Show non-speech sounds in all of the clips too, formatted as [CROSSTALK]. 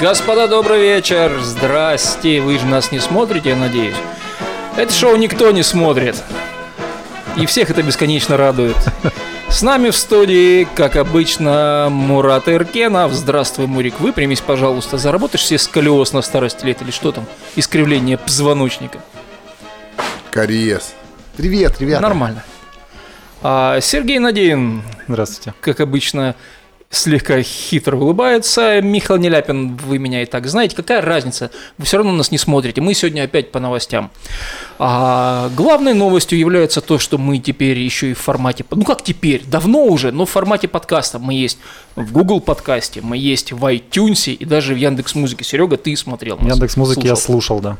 Господа, добрый вечер. Здрасте. Вы же нас не смотрите, я надеюсь. Это шоу никто не смотрит. И всех это бесконечно радует. С нами в студии, как обычно, Мурат Иркенов. Здравствуй, Мурик. Выпрямись, пожалуйста. Заработаешь себе сколиоз на старости лет или что там? Искривление позвоночника. Кариес. Привет, ребята. Нормально. А, Сергей Надеин, Здравствуйте. как обычно, слегка хитро улыбается. Михаил Неляпин, вы меня и так знаете. Какая разница? Вы все равно нас не смотрите. Мы сегодня опять по новостям. А главной новостью является то, что мы теперь еще и в формате... Ну как теперь? Давно уже, но в формате подкаста. Мы есть в Google подкасте, мы есть в iTunes и даже в Яндекс Музыке. Серега, ты смотрел нас, Яндекс музыки я слушал. слушал, да.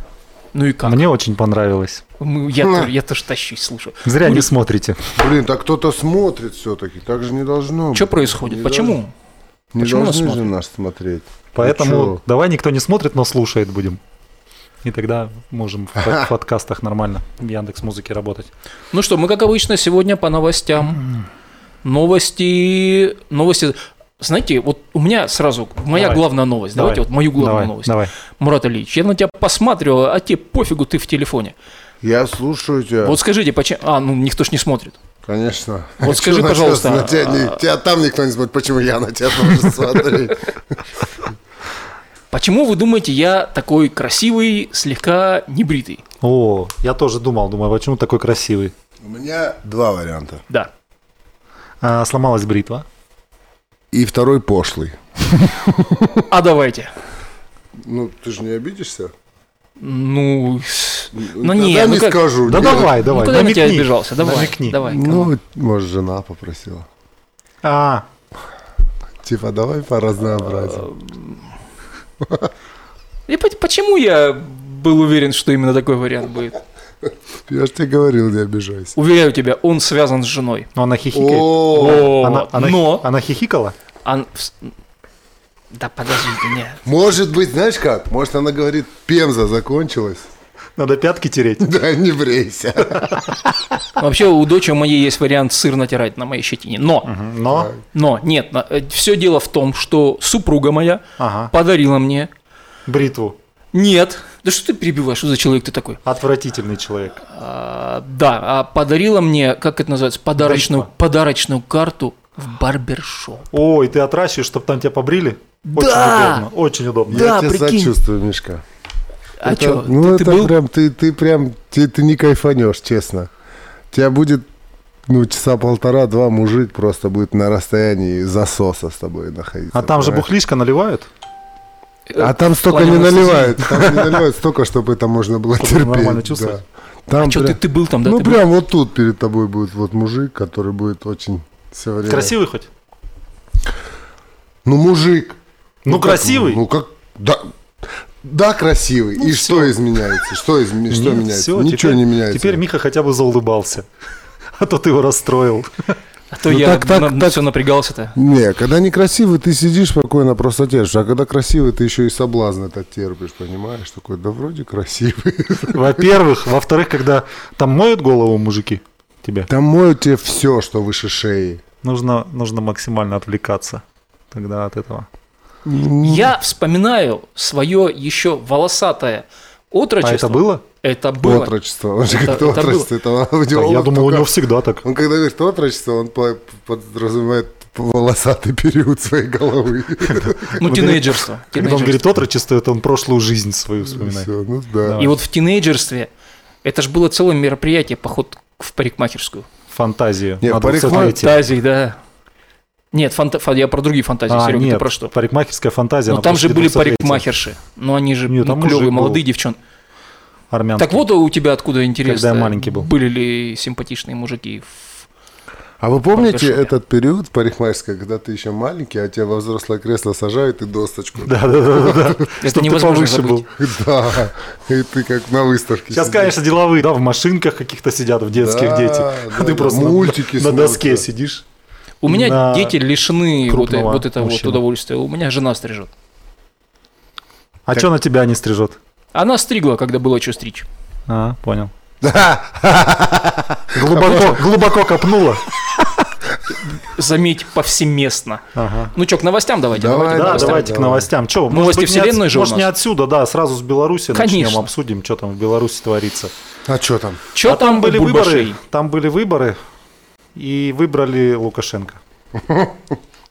Ну и как? Мне очень понравилось. Мы- Я, я тоже тащусь, слушаю. Зря не Мурик, смотрите. Блин, так кто-то смотрит все-таки. Так же не должно Что быть. происходит? Не Почему? Не Почему нас должны же смотрят? нас смотреть. Поэтому чё? давай никто не смотрит, но слушает будем. И тогда можем в [LAUGHS] под- подкастах нормально в Яндекс музыке работать. Ну что, мы, как обычно, сегодня по новостям. Новости... Новости... Знаете, вот у меня сразу моя Давай. главная новость. Давай. Давайте вот мою главную давай, новость. Давай. Мурат Ильич, я на тебя посматривал, а тебе пофигу, ты в телефоне. Я слушаю тебя. Вот скажите, почему... А, ну никто ж не смотрит. Конечно. Вот скажи, на пожалуйста, тебя- на тебя, не- а- тебя там никто не смотрит. Почему я на тебя тоже смотрю? Почему вы думаете, я такой красивый, слегка небритый? О, я тоже думал, думаю, почему такой красивый. У меня два варианта. Да. А, сломалась бритва. И второй пошлый. А давайте. Ну, ты же не обидишься? Ну, ну Тогда не, ну не как... скажу. Да нет. давай, Ну давай. куда я на тебя намекни. обижался? Давай, Намекни. давай. Ну, может, жена попросила. А, Типа, давай по разнообразию. И по- почему я был уверен, что именно такой вариант будет? Я же тебе говорил, не обижайся. Уверяю тебя, он связан с женой. ну она хихикает. Она, она, но... она хихикала? Ан- вс- Да подождите, нет. Может быть, знаешь как? Может, она говорит, пемза закончилась. Надо пятки тереть. Да, не брейся. Вообще у дочери моей есть вариант сыр натирать на моей щетине. Но, Но, но, нет, все дело в том, что супруга моя ага, подарила мне... бритву. Нет, да что ты перебиваешь, что за человек ты такой? Отвратительный человек. А, да, а подарила мне, как это называется, подарочную, Бритва. подарочную карту в барбершоп. Ой, ты отращиваешь, чтобы там тебя побрили? Очень Да! удобно, очень удобно. Да, Я тебе прикинь. сочувствую, Мишка. А Это- что, Ну, ты, это ты был? прям, ты, ты прям, ты, ты не кайфанешь, честно. Тебя будет, ну, часа полтора-два мужик просто будет на расстоянии засоса с тобой находиться. А там же понимаешь? бухлишка наливают? А там столько не наливают, там не [LAUGHS] наливают столько, чтобы это можно было Чтобы терпеть. нормально да. чувствовать. Там А что, ты, прям- ты был там, да? ну, ты был? прям вот тут перед тобой будет вот мужик, который будет очень все время... Красивый хоть? Ну, мужик. Ну, как, красивый. Ну, как... Да, да красивый. Ну, И всё. что изменяется? Что, что Нет, меняется? всё, Ничего теперь- не меняется. Теперь Миха хотя бы заулыбался. [LAUGHS] А то ты его расстроил. А то Ну, я так, так, так. все напрягался-то. Не, когда некрасивый, ты сидишь спокойно, просто терпишь. А когда красивый, ты еще и соблазн этот терпишь, понимаешь? Такой, да вроде красивый. Во-первых. Во-вторых, когда там моют голову мужики тебе, Там моют тебе все, что выше шеи. нужно, нужно максимально отвлекаться тогда от этого. Я вспоминаю свое еще волосатое А отрочество. это было? Это было. Отрочество. Он же Это- говорит, это отрочество. Это него я думал, у него всегда так. Он когда говорит отрочество, он по- подразумевает волосатый период своей головы. Ну, тинейджерство. Когда он говорит отрочество, это он прошлую жизнь свою вспоминает. Ну да. И вот в тинейджерстве это же было целое мероприятие, поход в парикмахерскую. Фантазию. Не, на парикмах- 203. Фантазии, да. Нет, фанта- фа- я про другие фантазии, А, Серега, нет, ты про что? парикмахерская фантазия. Ну на там же были 203. парикмахерши, но они же Нет, ну, клевые, молодые девчонки. Армянский. Так вот у тебя откуда интересно, Когда я маленький был. были ли симпатичные мужики? в- А вы помните барбершопе. этот период в парикмахерской, когда ты еще маленький, а тебя во взрослое кресло сажают и досточку? Да, да, да, да. [LAUGHS] Это Чтоб ты невозможно повыше забыть. был. [LAUGHS] Да, и ты как на выставке. Сейчас, сидишь. конечно, деловые, да, в машинках каких-то сидят, в детских Да, дети. да, А [LAUGHS] ты да, просто на- мультики на доске сидишь. У меня На дети лишены вот, э- вот этого вот удовольствия. У меня жена стрижет. А что на тебя не стрижет? Она стригла, когда было что стричь. А, понял. Глубоко, глубоко копнула. Заметь, повсеместно. Ага. Ну что, к новостям давайте. Давай, давайте к Да, новостям. давайте к новостям. Че, может Новости быть, не вселенной от- же у Может, не отсюда, да, сразу с Беларуси Конечно. начнем, обсудим, что там в Беларуси творится. А что там? Чё а там, были у выборы, там были выборы, и выбрали Лукашенко. [LAUGHS]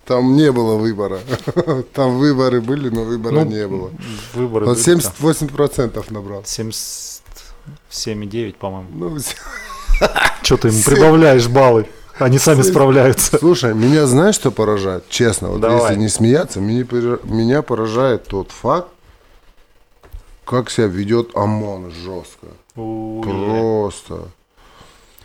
Там не было выбора. [LAUGHS] Там выборы были, но выбора Ну, не было. Выборы Он были, 78% набрал. да. 77,9, по-моему. Ну. [LAUGHS] Что ты им прибавляешь баллы? Они сами справляются. Слушай, меня знаешь, что поражает? Честно, вот Давай. если не смеяться, меня, пора- меня поражает тот факт, как себя ведет ОМОН жестко. Ой. Просто.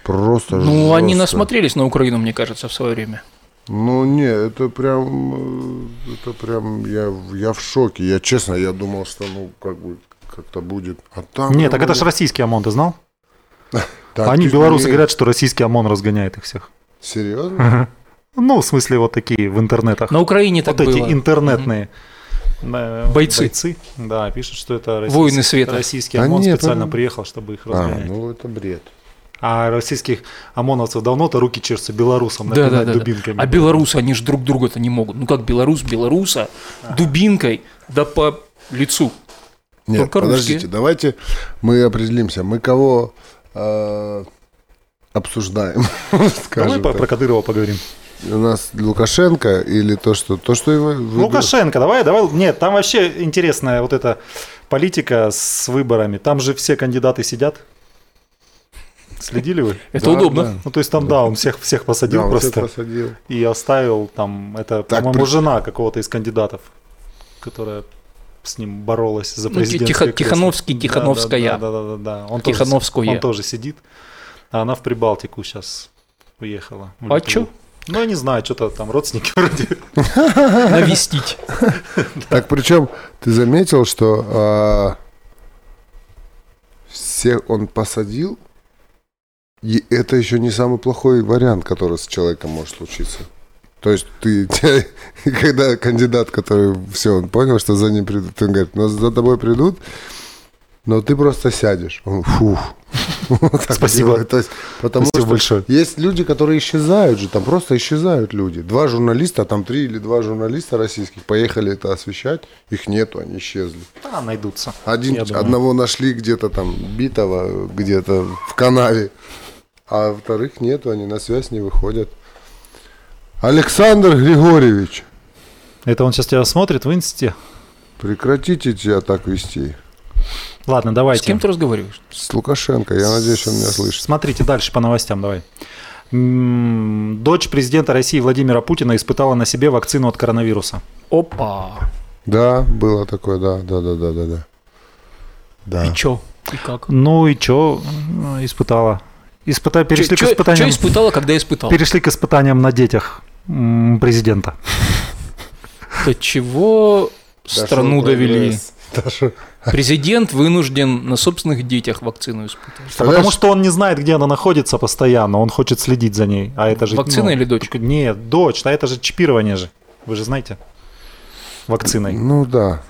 Просто Ну, они жестко. насмотрелись на Украину, мне кажется, в свое время. Ну, не, это прям, э, это прям, я, я в шоке. Я честно, я думал, что, ну, как бы, как-то будет. А там... Нет, так ну, это же российский ОМОН, ты знал? [LAUGHS] Они, белорусы, говорят, что российский ОМОН разгоняет их всех. Серьезно? Ну, в смысле, вот такие в интернетах. На Украине так вот эти было. интернетные э, Бойцы. Да, пишут, что это российский, Воины света. российский Да ОМОн нет, специально ну- приехал, чтобы их А, разгонять. ну это бред. А российских ОМОНовцев давно-то руки чешутся белорусам Да, да, да, да. дубинками. А белорусы, они же друг друга-то не могут. Ну как белорус белоруса дубинкой, да по лицу. Нет, Только русские. подождите, давайте мы определимся. Мы кого э, обсуждаем? [LAUGHS] Давай так. про Кадырова поговорим. У нас Лукашенко или то, что то, что его выбил- Лукашенко, давай, давай. Нет, там вообще интересная вот эта политика с выборами. Там же все кандидаты сидят. Следили вы? Это Да, удобно. да. Ну, то есть там, да, он всех, всех посадил Да, он всех просто. посадил. И оставил там, это, Так, по-моему, при- жена какого-то из кандидатов, которая с ним боролась за Ну, президентское Тихо- кресло. Тихановский, Да, Тихановская. Да, да, да, да, да. Он Тихановское. Тоже, он тоже сидит. А она в Прибалтику сейчас уехала. А чё? Ну, я не знаю, что-то там родственники [LAUGHS] вроде. Навестить. [LAUGHS] [LAUGHS] Так причем ты заметил, что а, всех он посадил, и это еще не самый плохой вариант, который с человеком может случиться. То есть ты, когда кандидат, который все, он понял, что за ним придут, он говорит, ну за тобой придут, но ты просто сядешь. Он, фух. Вот так Спасибо. делает. То есть, потому Спасибо что большое. есть люди, которые исчезают же, там просто исчезают люди. Два журналиста, там три или два журналиста российских поехали это освещать, их нету, они исчезли. А, найдутся. Один, одного нашли где-то там битого, где-то в канаве, а вторых нету, они на связь не выходят. Александр Григорьевич, Это он сейчас тебя смотрит в инсте? прекратите тебя так вести. Ладно, С давайте. кем ты разговариваешь? С Лукашенко, я надеюсь, он меня слышит. Смотрите дальше по новостям, давай. Дочь президента России Владимира Путина испытала на себе вакцину от коронавируса. Опа. Да, было такое, да, да, да, да, да, да. Да. И чё? И как? Ну и что испытала? Испыта... Перешли, Чё- к чё- испытаниям... чё испытала, когда испытал? Перешли к испытаниям на детях президента. До чего страну довели? прогресс. Президент вынужден на собственных детях вакцину испытывать. А потому что он не знает, где она находится постоянно, он хочет следить за ней. А это же... Вакцина или дочь? Нет, дочь, а это же чипирование же. Вы же знаете? Вакциной. Ну да.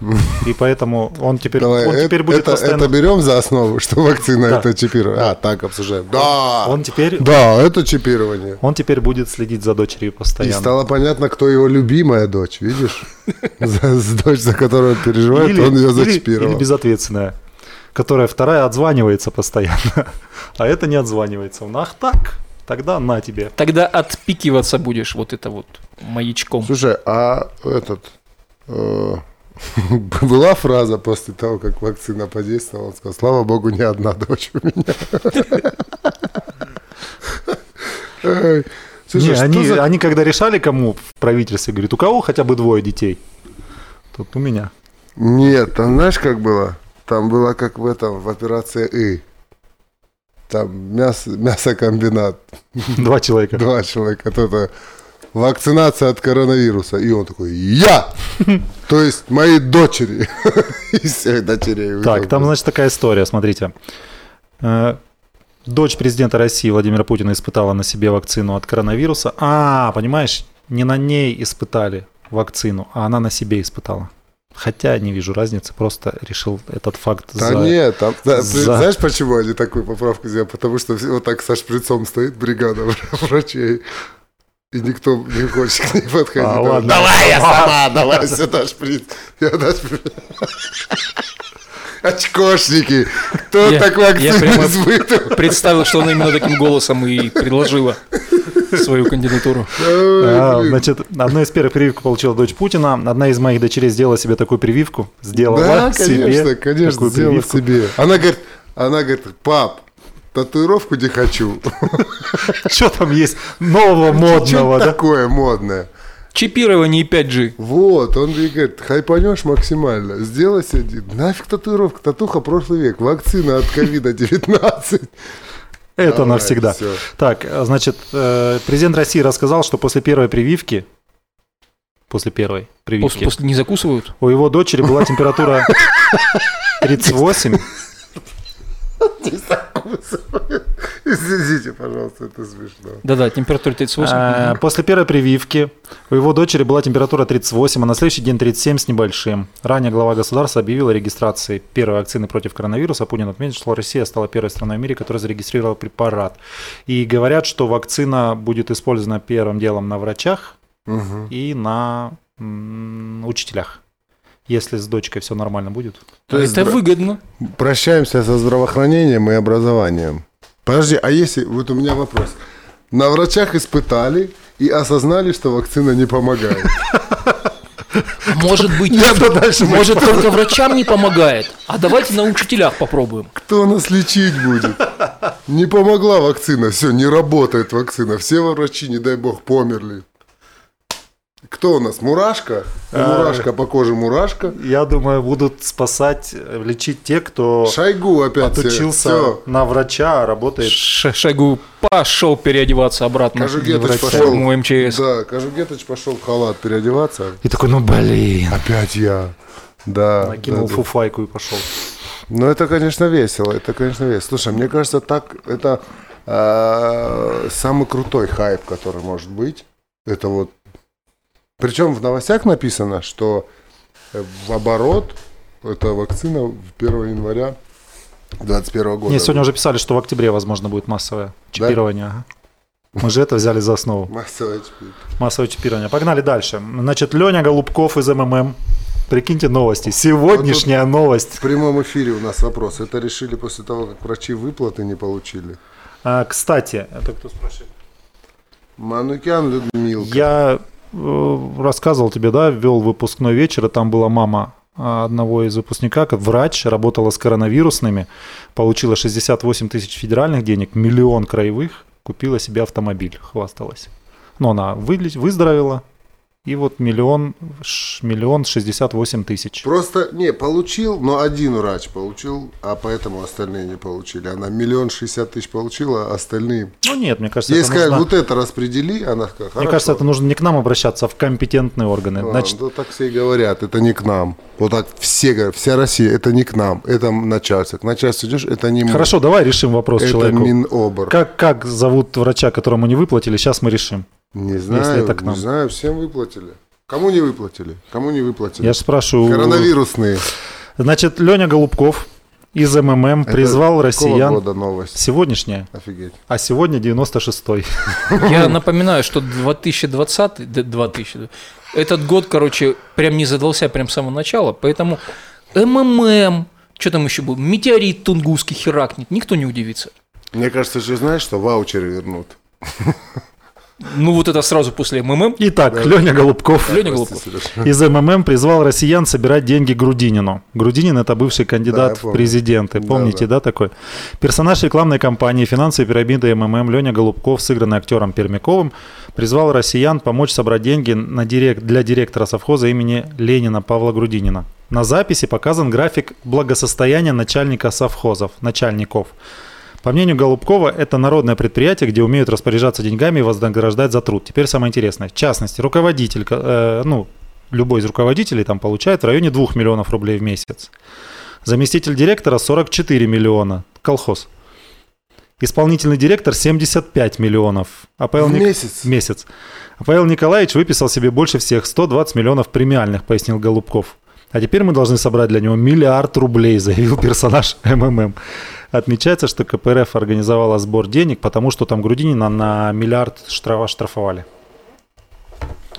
И поэтому он теперь, Давай, он э- теперь будет это, постоянно... это берем за основу, что вакцина Да. это чипирование. А, так обсуждаем. Да, Он теперь, да, это чипирование. он теперь будет следить за дочерью И постоянно. стало понятно, кто его любимая дочь, видишь? [LAUGHS] За, дочь, за которую он переживает, он ее зачипировал. или безответственная, которая вторая отзванивается постоянно, [LAUGHS] а это не отзванивается. Он, ах так, тогда на тебе. Тогда отпикиваться будешь вот это вот маячком. Слушай, а этот... э, [LAUGHS] была фраза после того, как вакцина подействовала, он сказал, слава богу, не одна дочь у меня. [LAUGHS] Слушай, Не, они, за- они когда решали, кому в правительстве, говорит, у кого хотя бы двое детей? Тут у меня. Нет, там знаешь, как было? Там было как в этом, в операции И. Там мясо, мясокомбинат. Два человека. Два человека. Вот это вакцинация от коронавируса. И он такой, я! [LAUGHS] То есть мои дочери. [LAUGHS] Из всех дочерей. Так, там, значит, такая история, смотрите. Э, Дочь президента России Владимира Путина испытала на себе вакцину от коронавируса. А, понимаешь, не на ней испытали вакцину, а она на себе испытала. Хотя не вижу разницы, просто решил этот факт Да за- нет, там, да, ты за- знаешь, почему они такую поправку сделали? Потому что вот так со шприцом стоит бригада [LAUGHS] врачей. И никто не хочет к ней подходить. А, Давай, ладно. Давай я сама, давай сюда шприц. Я шприц. Очкошники. Кто Я- так я вакцину прямо- испытывал? Представил, что она именно таким голосом и предложила свою кандидатуру. А, значит, одну из первых прививку получила дочь Путина. Одна из моих дочерей сделала себе такую прививку. Сделала Да, себе конечно, конечно, сделала прививку. себе. Она говорит, она говорит, пап, татуировку не хочу. Что там есть нового, модного, Что да? такое модное? Чипирование 5G. Вот, он ей говорит, хайпанешь максимально, сделай себе, нафиг татуировка, татуха прошлый век, вакцина от ковида-19. Это Давай, навсегда. всё. Так, э, значит, э, президент России рассказал, что после первой прививки, после первой После, прививки, после не закусывают? у его дочери была температура 38. Извините, пожалуйста, это смешно. Да-да, температура 38. Э. После первой прививки у его дочери была температура 38, а на следующий день 37 с небольшим. Ранее глава государства объявил о регистрации первой вакцины против коронавируса. Путин отметил, что Россия стала первой страной в мире, которая зарегистрировала препарат. И говорят, что вакцина будет использована первым делом на врачах и на м, учителях. Если с дочкой все нормально будет. То есть Это здра- выгодно. Прощаемся со здравоохранением и образованием. Подожди, а если, вот у меня вопрос. На врачах испытали и осознали, что вакцина не помогает. [LAUGHS] Может быть, Я-то дальше может только врачам не помогает. А давайте на учителях попробуем. Кто нас лечить будет? Не помогла вакцина, все, не работает вакцина. Все врачи, не дай бог, померли. Кто у нас? Мурашка? А. Мурашка по коже мурашка. Я думаю, будут спасать, э, лечить те, кто Шойгу опять. отучился Все. на врача, а работает Ш- Шойгу пошел переодеваться обратно Кожугетович в пошел. МЧС. Да, Кожугетович пошел в халат переодеваться. И такой, ну блин. Опять я. Да. Накинул да, да. фуфайку и пошел. Ну, это, конечно, весело. Это, конечно, весело. Слушай, мне кажется, так это э, самый крутой хайп, который может быть. Это вот. Причем в новостях написано, что э, в оборот эта вакцина в 1 января 2021 года. Не, сегодня уже писали, что в октябре, возможно, будет массовое чипирование. ага. Мы же это взяли за основу. Массовое чипи- Массовое чипирование. Погнали дальше. Значит, Леня Голубков из МММ. Прикиньте новости. Сегодняшняя новость. В прямом эфире у нас вопрос. Это решили после того, как врачи выплаты не получили. А, кстати, это кто спрашивает? Манукян Людмилка. Я рассказывал тебе, да, вел выпускной вечер, и там была мама а, одного из выпускника, как врач, работала с коронавирусными, получила 68 тысяч федеральных денег, миллион краевых, купила себе автомобиль, хвасталась. Но она выздоровела, и вот миллион, ш- миллион 68 тысяч. Просто, не, получил, но один врач получил, а поэтому остальные не получили. Она миллион шестьдесят тысяч получила, а остальные... Ну нет, мне кажется, Ей это сказали, нужно- вот это распредели, она сказала, мне кажется, это нужно не к нам обращаться, а в компетентные органы. А, Значит, ну, так все и говорят, это не к нам. Вот так все говорят, вся Россия, это не к нам, это начальство. К начальству идешь, это не мы. хорошо, давай решим вопрос это человеку. Минобр. Как, как зовут врача, которому не выплатили, сейчас мы решим. Не знаю, это к нам. не знаю, всем выплатили. Кому не выплатили? Кому не выплатили? Я же спрашиваю. Коронавирусные. Значит, Леня Голубков из МММ Это призвал россиян... года новость? Сегодняшняя, Офигеть. а сегодня 96-й. Я [LAUGHS] напоминаю, что 2020, д- 2000, этот год, короче, прям не задался прям с самого начала, поэтому МММ, что там еще был, метеорит тунгусский херакнет, никто не удивится. Мне кажется, что знаешь, что ваучеры вернут. [LAUGHS] Ну вот это сразу после МММ. Итак, Леня Голубков Леня Голубков. Из МММ призвал россиян собирать деньги Грудинину. Грудинин – это бывший Да, кандидат я в президенты. Да, Помните, да. да. такой? Персонаж рекламной кампании «Финансовые пирамиды МММ» Леня Голубков, сыгранный актером Пермяковым, призвал россиян помочь собрать деньги на директ, для директора совхоза имени Ленина Павла Грудинина. На записи показан график благосостояния начальника совхозов, начальников. По мнению Голубкова, это народное предприятие, где умеют распоряжаться деньгами и вознаграждать за труд. Теперь самое интересное. В частности, руководитель, э, ну, любой из руководителей там получает в районе 2 миллионов рублей в месяц. Заместитель директора 44 миллиона. Колхоз. Исполнительный директор 75 миллионов. А Павел В Ник- месяц? Месяц. А Павел Николаевич выписал себе больше всех 120 миллионов премиальных, пояснил Голубков. А теперь мы должны собрать для него миллиард рублей, заявил персонаж [LAUGHS] МММ. Отмечается, что КПРФ организовала сбор денег, потому что там Грудинина на миллиард штрафа штрафовали.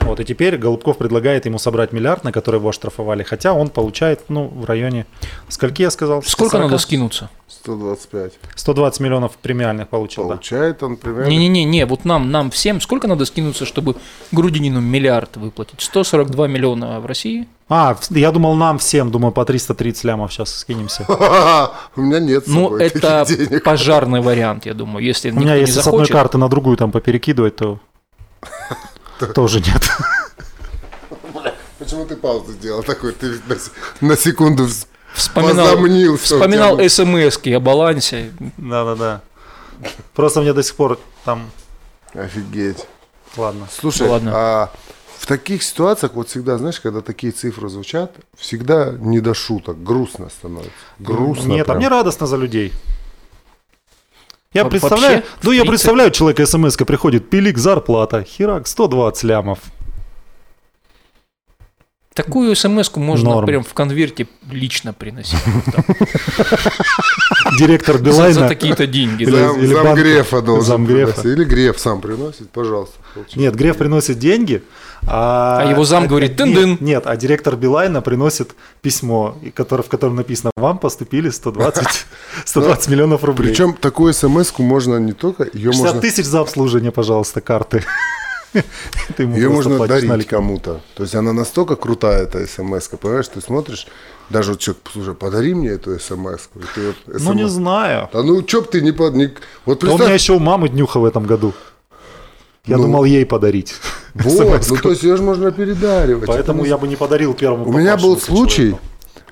Вот, и теперь Голубков предлагает ему собрать миллиард, на который его оштрафовали, хотя он получает, ну, в районе, скольки я сказал? Сколько 140? надо скинуться? 125. 120 миллионов премиальных получил, да. Получает он примерно... Не-не-не, вот нам, нам всем сколько надо скинуться, чтобы Грудинину миллиард выплатить? 142 миллиона в России? А, я думал нам всем, думаю, по 330 лямов сейчас скинемся. [LAUGHS] У меня нет Ну, это пожарный вариант, я думаю. Если У меня если с одной карты на другую там поперекидывать, то тоже нет. Почему ты паузу сделал такой? Ты на, секунду вс- вспоминал, возомнил, вспоминал смс о балансе. Да-да-да. Просто мне до сих пор там... Офигеть. Ладно. Слушай, Ладно. а в таких ситуациях, вот всегда, знаешь, когда такие цифры звучат, всегда не до шуток, грустно становится. Грустно Нет, а прям. мне радостно за людей. Я Во- представляю, вообще, ну я принципе- представляю, человек смс приходит, пилик, зарплата, херак, 120 лямов. Такую смс можно Норм. прям в конверте лично приносить. [LAUGHS] Директор За, Билайна. за такие-то деньги. Или- да. Зам, или банк- Грефа должен Замгрефа. приносить. Или Греф сам приносит, пожалуйста. получи. Нет, Греф приносит деньги, а... А его зам говорит, «Тын-дын». Нет, нет, а директор Билайна приносит письмо, которое- в котором написано, вам поступили 120, 120 [LAUGHS] миллионов рублей. Причем такую смс можно не только, ее 60 можно, тысяч за обслуживание, пожалуйста, карты. Ее можно дарить кому-то. То есть она настолько крутая, эта смс понимаешь, ты смотришь, даже вот человек, слушай, подари мне эту смс вот Ну, не знаю. Да ну, чё б ты не под... не- Вот Да у меня представь, еще у мамы днюха в этом году. Я Ну. думал ей подарить. [LAUGHS] вот, ну то есть ее же можно передаривать. Поэтому Это я бы не подарил первому У меня был случай, человеку.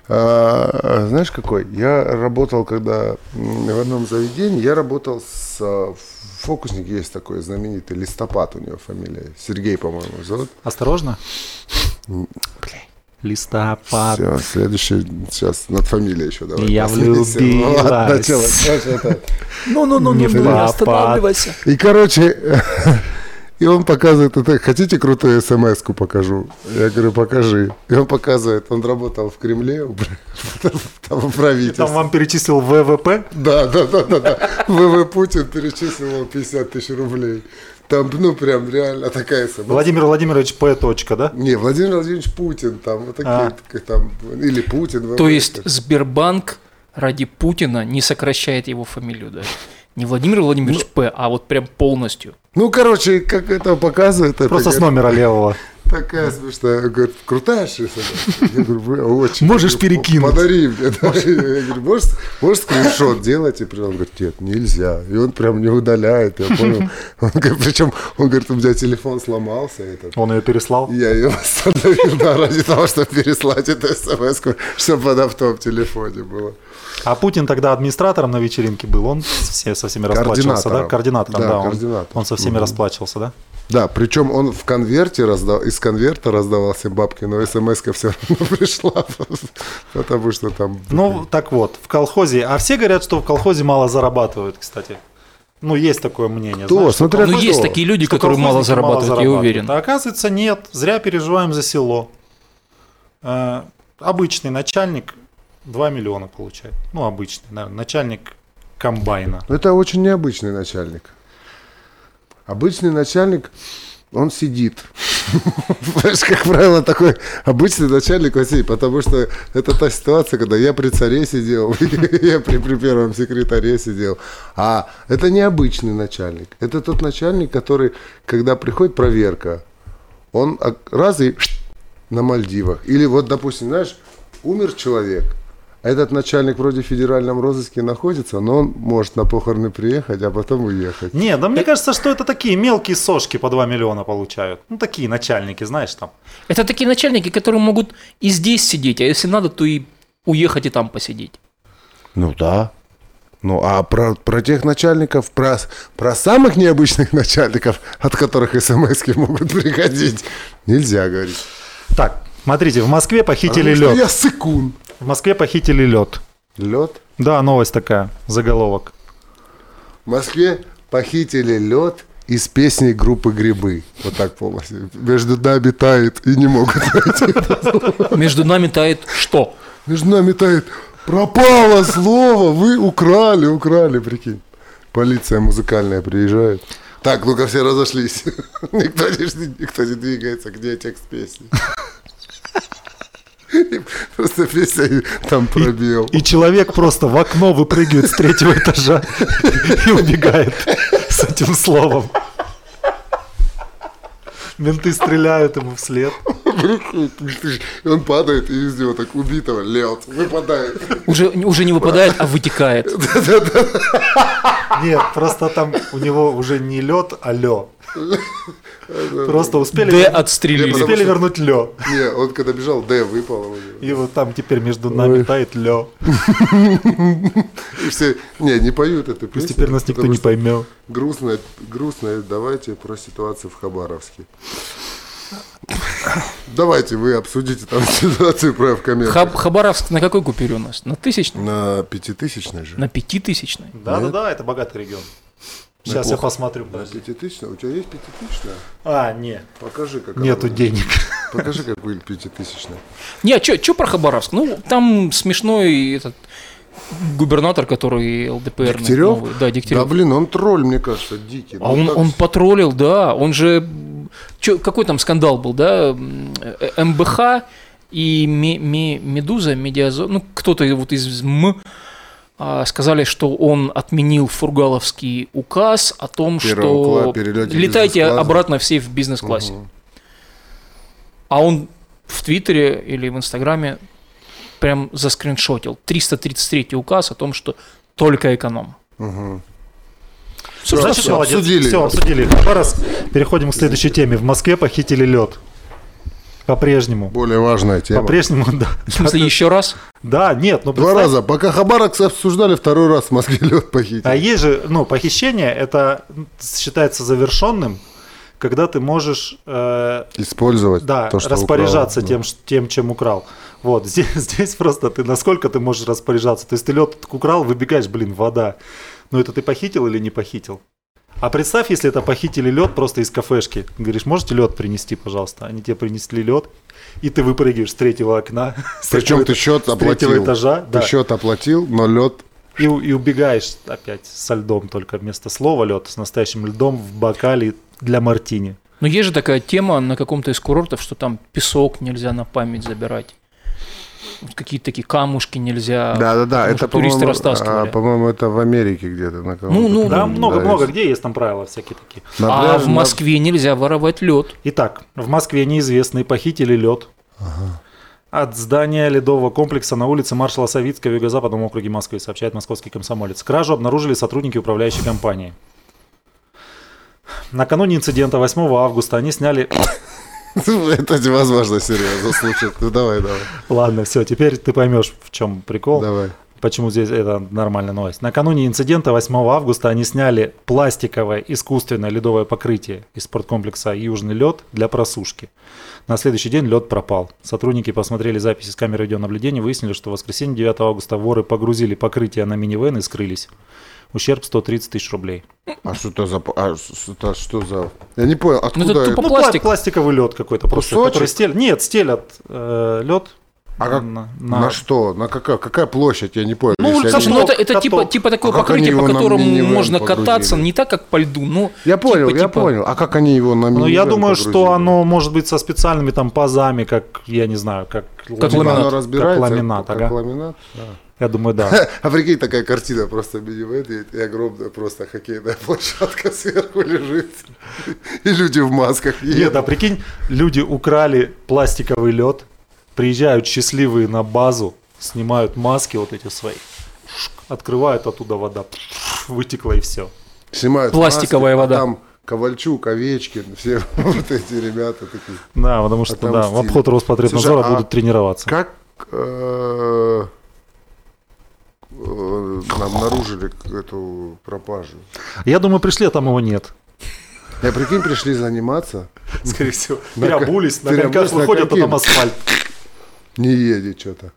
а, знаешь какой? Я работал, когда в одном заведении, я работал с а, фокусник есть такой знаменитый, Листопад у него фамилия, Сергей, по-моему, зовут. Осторожно. Листопад. Все, следующий, сейчас над фамилией еще давай. Я влюбилась. [LAUGHS] Ну, ладно, Ну-ну-ну, Не не папа. останавливайся. И, короче, [LAUGHS] и он показывает, это, хотите крутую смс-ку покажу? Я говорю, покажи. И он показывает, он работал в Кремле, [LAUGHS] там в правительстве. Там вам перечислил ВВП. Да, да, да, да, да. ВВ Путин перечислил ему 50 тысяч рублей. Там, ну, прям реально такая смс. Владимир Владимирович П. Точка, да? Не, Владимир Владимирович Путин, там, вот такие, А. там, или Путин. ВВ, То есть Сбербанк ради Путина не сокращает его фамилию даже. Не Владимир Владимирович П, а вот прям полностью. Ну, короче, как это показывает, это Просто с говорит, номера левого. такая смешная. Он говорит, крутая шиса. Я говорю, «Вы очень. Можешь перекинуть. Подари мне. да». Я говорю, можешь, можешь скриншот делать? И прям он говорит, нет, нельзя. И он прям не удаляет, я понял. Он говорит, причем, он говорит, у меня телефон сломался. Этот. Он ее переслал. Я ее остановил, да, ради того, чтобы переслать эту смс чтобы она в том телефоне была. А Путин тогда администратором на вечеринке был. Он все, со всеми расплачивался, да? Координатором. Да, да. он- координатором. Он со всеми расплачивался, да? Да, причем он в конверте раздал, из конверта раздавал всем бабки, но смс все равно [LAUGHS] пришла, потому что там... Ну, так вот, в колхозе. А все говорят, что в колхозе мало зарабатывают, кстати. Ну, есть такое мнение. Кто? знаешь, что Смотря Ну, кто? есть такие люди, что которые мало колхозники зарабатывают, я уверен. А оказывается, нет. Зря переживаем за село. Э, обычный начальник 2 миллиона получает. Ну, обычный, наверное, начальник комбайна. Это очень необычный начальник. Обычный начальник, он сидит. [LAUGHS] Знаешь, как правило, такой обычный начальник он сидит, потому что это та ситуация, когда я при царе сидел, [LAUGHS] я при, при первом секретаре сидел. А это необычный начальник. Это тот начальник, который, когда приходит проверка, он а, раз и на Мальдивах. Или вот, допустим, знаешь, умер человек, этот начальник вроде в федеральном розыске находится, но он может на похороны приехать, а потом уехать. Не, да мне кажется, что это такие мелкие сошки по 2 миллиона получают. Ну, такие начальники, знаешь, там. Это такие начальники, которые могут и здесь сидеть, а если надо, то и уехать и там посидеть. Ну да. Ну а про, про тех начальников, про, про самых необычных начальников, от которых смс могут приходить, нельзя говорить. Так, смотрите, в Москве похитили что лед. я сыкун. В Москве похитили лед. Лед. Да, новость такая, заголовок. В Москве похитили лед из песни группы Грибы. Вот так полностью. Между нами тает и не могут найти. Между нами тает что? Между нами тает. Пропало слово, вы украли, украли, прикинь. Полиция музыкальная приезжает. Так, ну-ка все разошлись. [LAUGHS] Никто не, никто не двигается, где текст песни. [LAUGHS] И Просто песня там пробел. И человек просто в окно выпрыгивает с третьего этажа и убегает с этим словом. Менты стреляют ему вслед. И [LAUGHS] он падает, и из него так убитого лед выпадает. Уже, уже не выпадает, а вытекает. [LAUGHS] Нет, просто там у него уже не лед, а лё. [LAUGHS] Просто успели, Д отстрелили. успели вернуть лё. Не, он когда бежал, Д него. И вот там теперь между нами тает лё. И все, не, не поют эту песню. Пусть теперь нас никто не поймет. Грустная, грустная, давайте про ситуацию в Хабаровске. Давайте вы обсудите там [LAUGHS] ситуацию про в. Хаб- Хабаровск на какой купюре у нас? На тысячной? На пятитысячной же. На пятитысячной? Да-да-да, это богатый регион. Сейчас я посмотрю. На подожди. пятитысячной? У тебя есть пятитысячная? А, не, Покажи, как она нету выглядит. денег. Покажи, как выглядит пятитысячная. Не, а что про Хабаровск? Ну, там смешной этот губернатор, который ЛДПР. Дегтярев? новый. Да, Да, Дегтярев. блин, он тролль, мне кажется, дикий. а Ну, он, так он с- потроллил, да. Он же... Чё, какой там скандал был, да? М, э, МБХ и Ме- Ме- Медуза, Медиазон, ну, кто-то вот из м а, сказали, что он отменил фургаловский указ о том, Первого что кла- летайте обратно все в бизнес-классе. Мгм. А он в Твиттере или в Инстаграме прям заскриншотил 333 указ о том, что только эконом. Мгм. Всё, Значит, молодец. обсудили. Все, обсудили. Хабаровск. Переходим к следующей теме. В Москве похитили лед. По-прежнему. Более важная тема. По-прежнему, да. В смысле, еще раз? Да, нет, ну Два представь, раза. Пока Хабаровск обсуждали, второй раз в Москве [LAUGHS] лед похитили. А есть же, ну, похищение, это считается завершенным, когда ты можешь, э, Использовать да, то, что распоряжаться украл. тем, ш- тем, чем украл. Вот, [LAUGHS] здесь, здесь просто ты, насколько ты можешь распоряжаться. То есть ты лед украл, выбегаешь, блин, вода. Ну, это ты похитил или не похитил? А представь, если это похитили лед просто из кафешки. Говоришь, можете лед принести, пожалуйста? Они тебе принесли лед, и ты выпрыгиваешь с третьего окна. [LAUGHS] Причем ты счет с третьего оплатил. этажа, Ты да. счет оплатил, но лед И, и убегаешь опять со льдом, только вместо слова лед, с настоящим льдом в бокале для мартини. Но есть же такая тема на каком-то из курортов, что там песок нельзя на память забирать. Какие-то такие камушки нельзя. Да-да-да, потому это, что туристы по-моему, растаскивали. а, по-моему, это в Америке где-то. На Ну, ну, Да, много-много, да, где есть там правила всякие такие. на а пляже, в на- Москве нельзя воровать лед. Итак, в Москве неизвестные похитили лед. От здания ледового комплекса на улице маршала Савицкого в юго-западном округе Москвы, сообщает московский комсомолец. Кражу обнаружили сотрудники управляющей компании. Накануне инцидента 8 августа они сняли... Это невозможно серьезно слушать. Ну давай, давай. Ладно, все, теперь ты поймешь, в чем прикол. Давай. Почему здесь это нормальная новость? Накануне инцидента 8 августа они сняли пластиковое искусственное ледовое покрытие из спорткомплекса «Южный лед» для просушки. На следующий день лед пропал. Сотрудники посмотрели записи с камеры видеонаблюдения и выяснили, что в воскресенье 9 августа воры погрузили покрытие на минивэн и скрылись. Ущерб 130 тысяч рублей. А что это за... А что, что за... Я не понял, откуда... это это? тупо Ну, пластик. пла- пластиковый лед какой-то просто, Кусочек? который стелят. Нет, стелят э, лед. А как- на, На... на- что? На какая, какая площадь? Я не понял. Ну, каток. Они- ну это, это каток. типа, типа такое А покрытие, по которому можно погрузили? кататься, не так, как по льду, ну... Я понял, типа- я типа- понял. А как они его на Ну, я думаю, что погрузили? оно может быть со специальными там пазами, как, я не знаю, как, Как Типа ламинат. Оно разбирается, Как ламинат, как ага. ламинат? Да. Я думаю, да. [LAUGHS] А прикинь, такая картина, просто минивэн и огромная просто хоккейная [LAUGHS] площадка сверху лежит, и люди в масках Нет, едут. а прикинь, люди украли пластиковый лед, приезжают счастливые на базу, снимают маски вот эти свои, открывают оттуда вода, [LAUGHS] вытекла и все. Снимают Пластиковая маски, а вода. Там Ковальчук, Овечкин, все вот эти ребята такие. Да, потому что да, в обход Роспотребнадзора а будут тренироваться. Как э, э, обнаружили эту пропажу? Я думаю, пришли, а там его нет. Я прикинь, пришли заниматься, Скорее всего. [LAUGHS] Переобулись, на коньках выходят, а там асфальт. [LAUGHS] не едет что-то.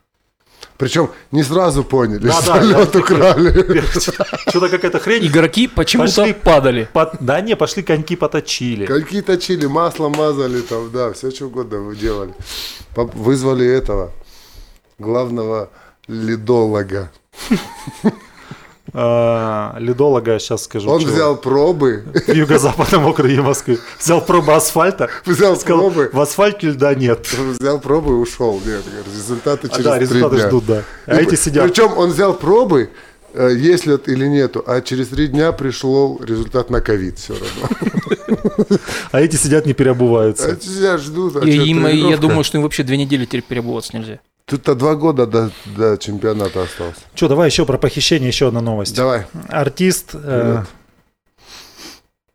Причем не сразу поняли, Да, что да, украли. [LAUGHS] Что-то какая-то хрень. Игроки почему-то падали. Под- Да не, пошли коньки поточили. Коньки точили, масло мазали там, да, все что угодно вы делали. Вызвали этого главного ледолога. Э, лидолога, сейчас скажу. Он чего. взял пробы, в юго-западном округе Москвы. Взял пробы асфальта. взял Сказал, пробы, в асфальте льда нет. взял пробы и ушел. Нет, результаты А, через да, три результаты ждут, да. А И эти сидят. Причем он взял пробы, есть лед или нету, а через три дня пришел результат на ковид все равно. [LAUGHS] А эти сидят, не переобуваются. А сидят, ждут. а И им, я думаю, что им вообще две недели теперь переобуваться нельзя. Тут-то два года до, до чемпионата осталось. Что, давай еще про похищение, еще одна новость. Давай. Артист э,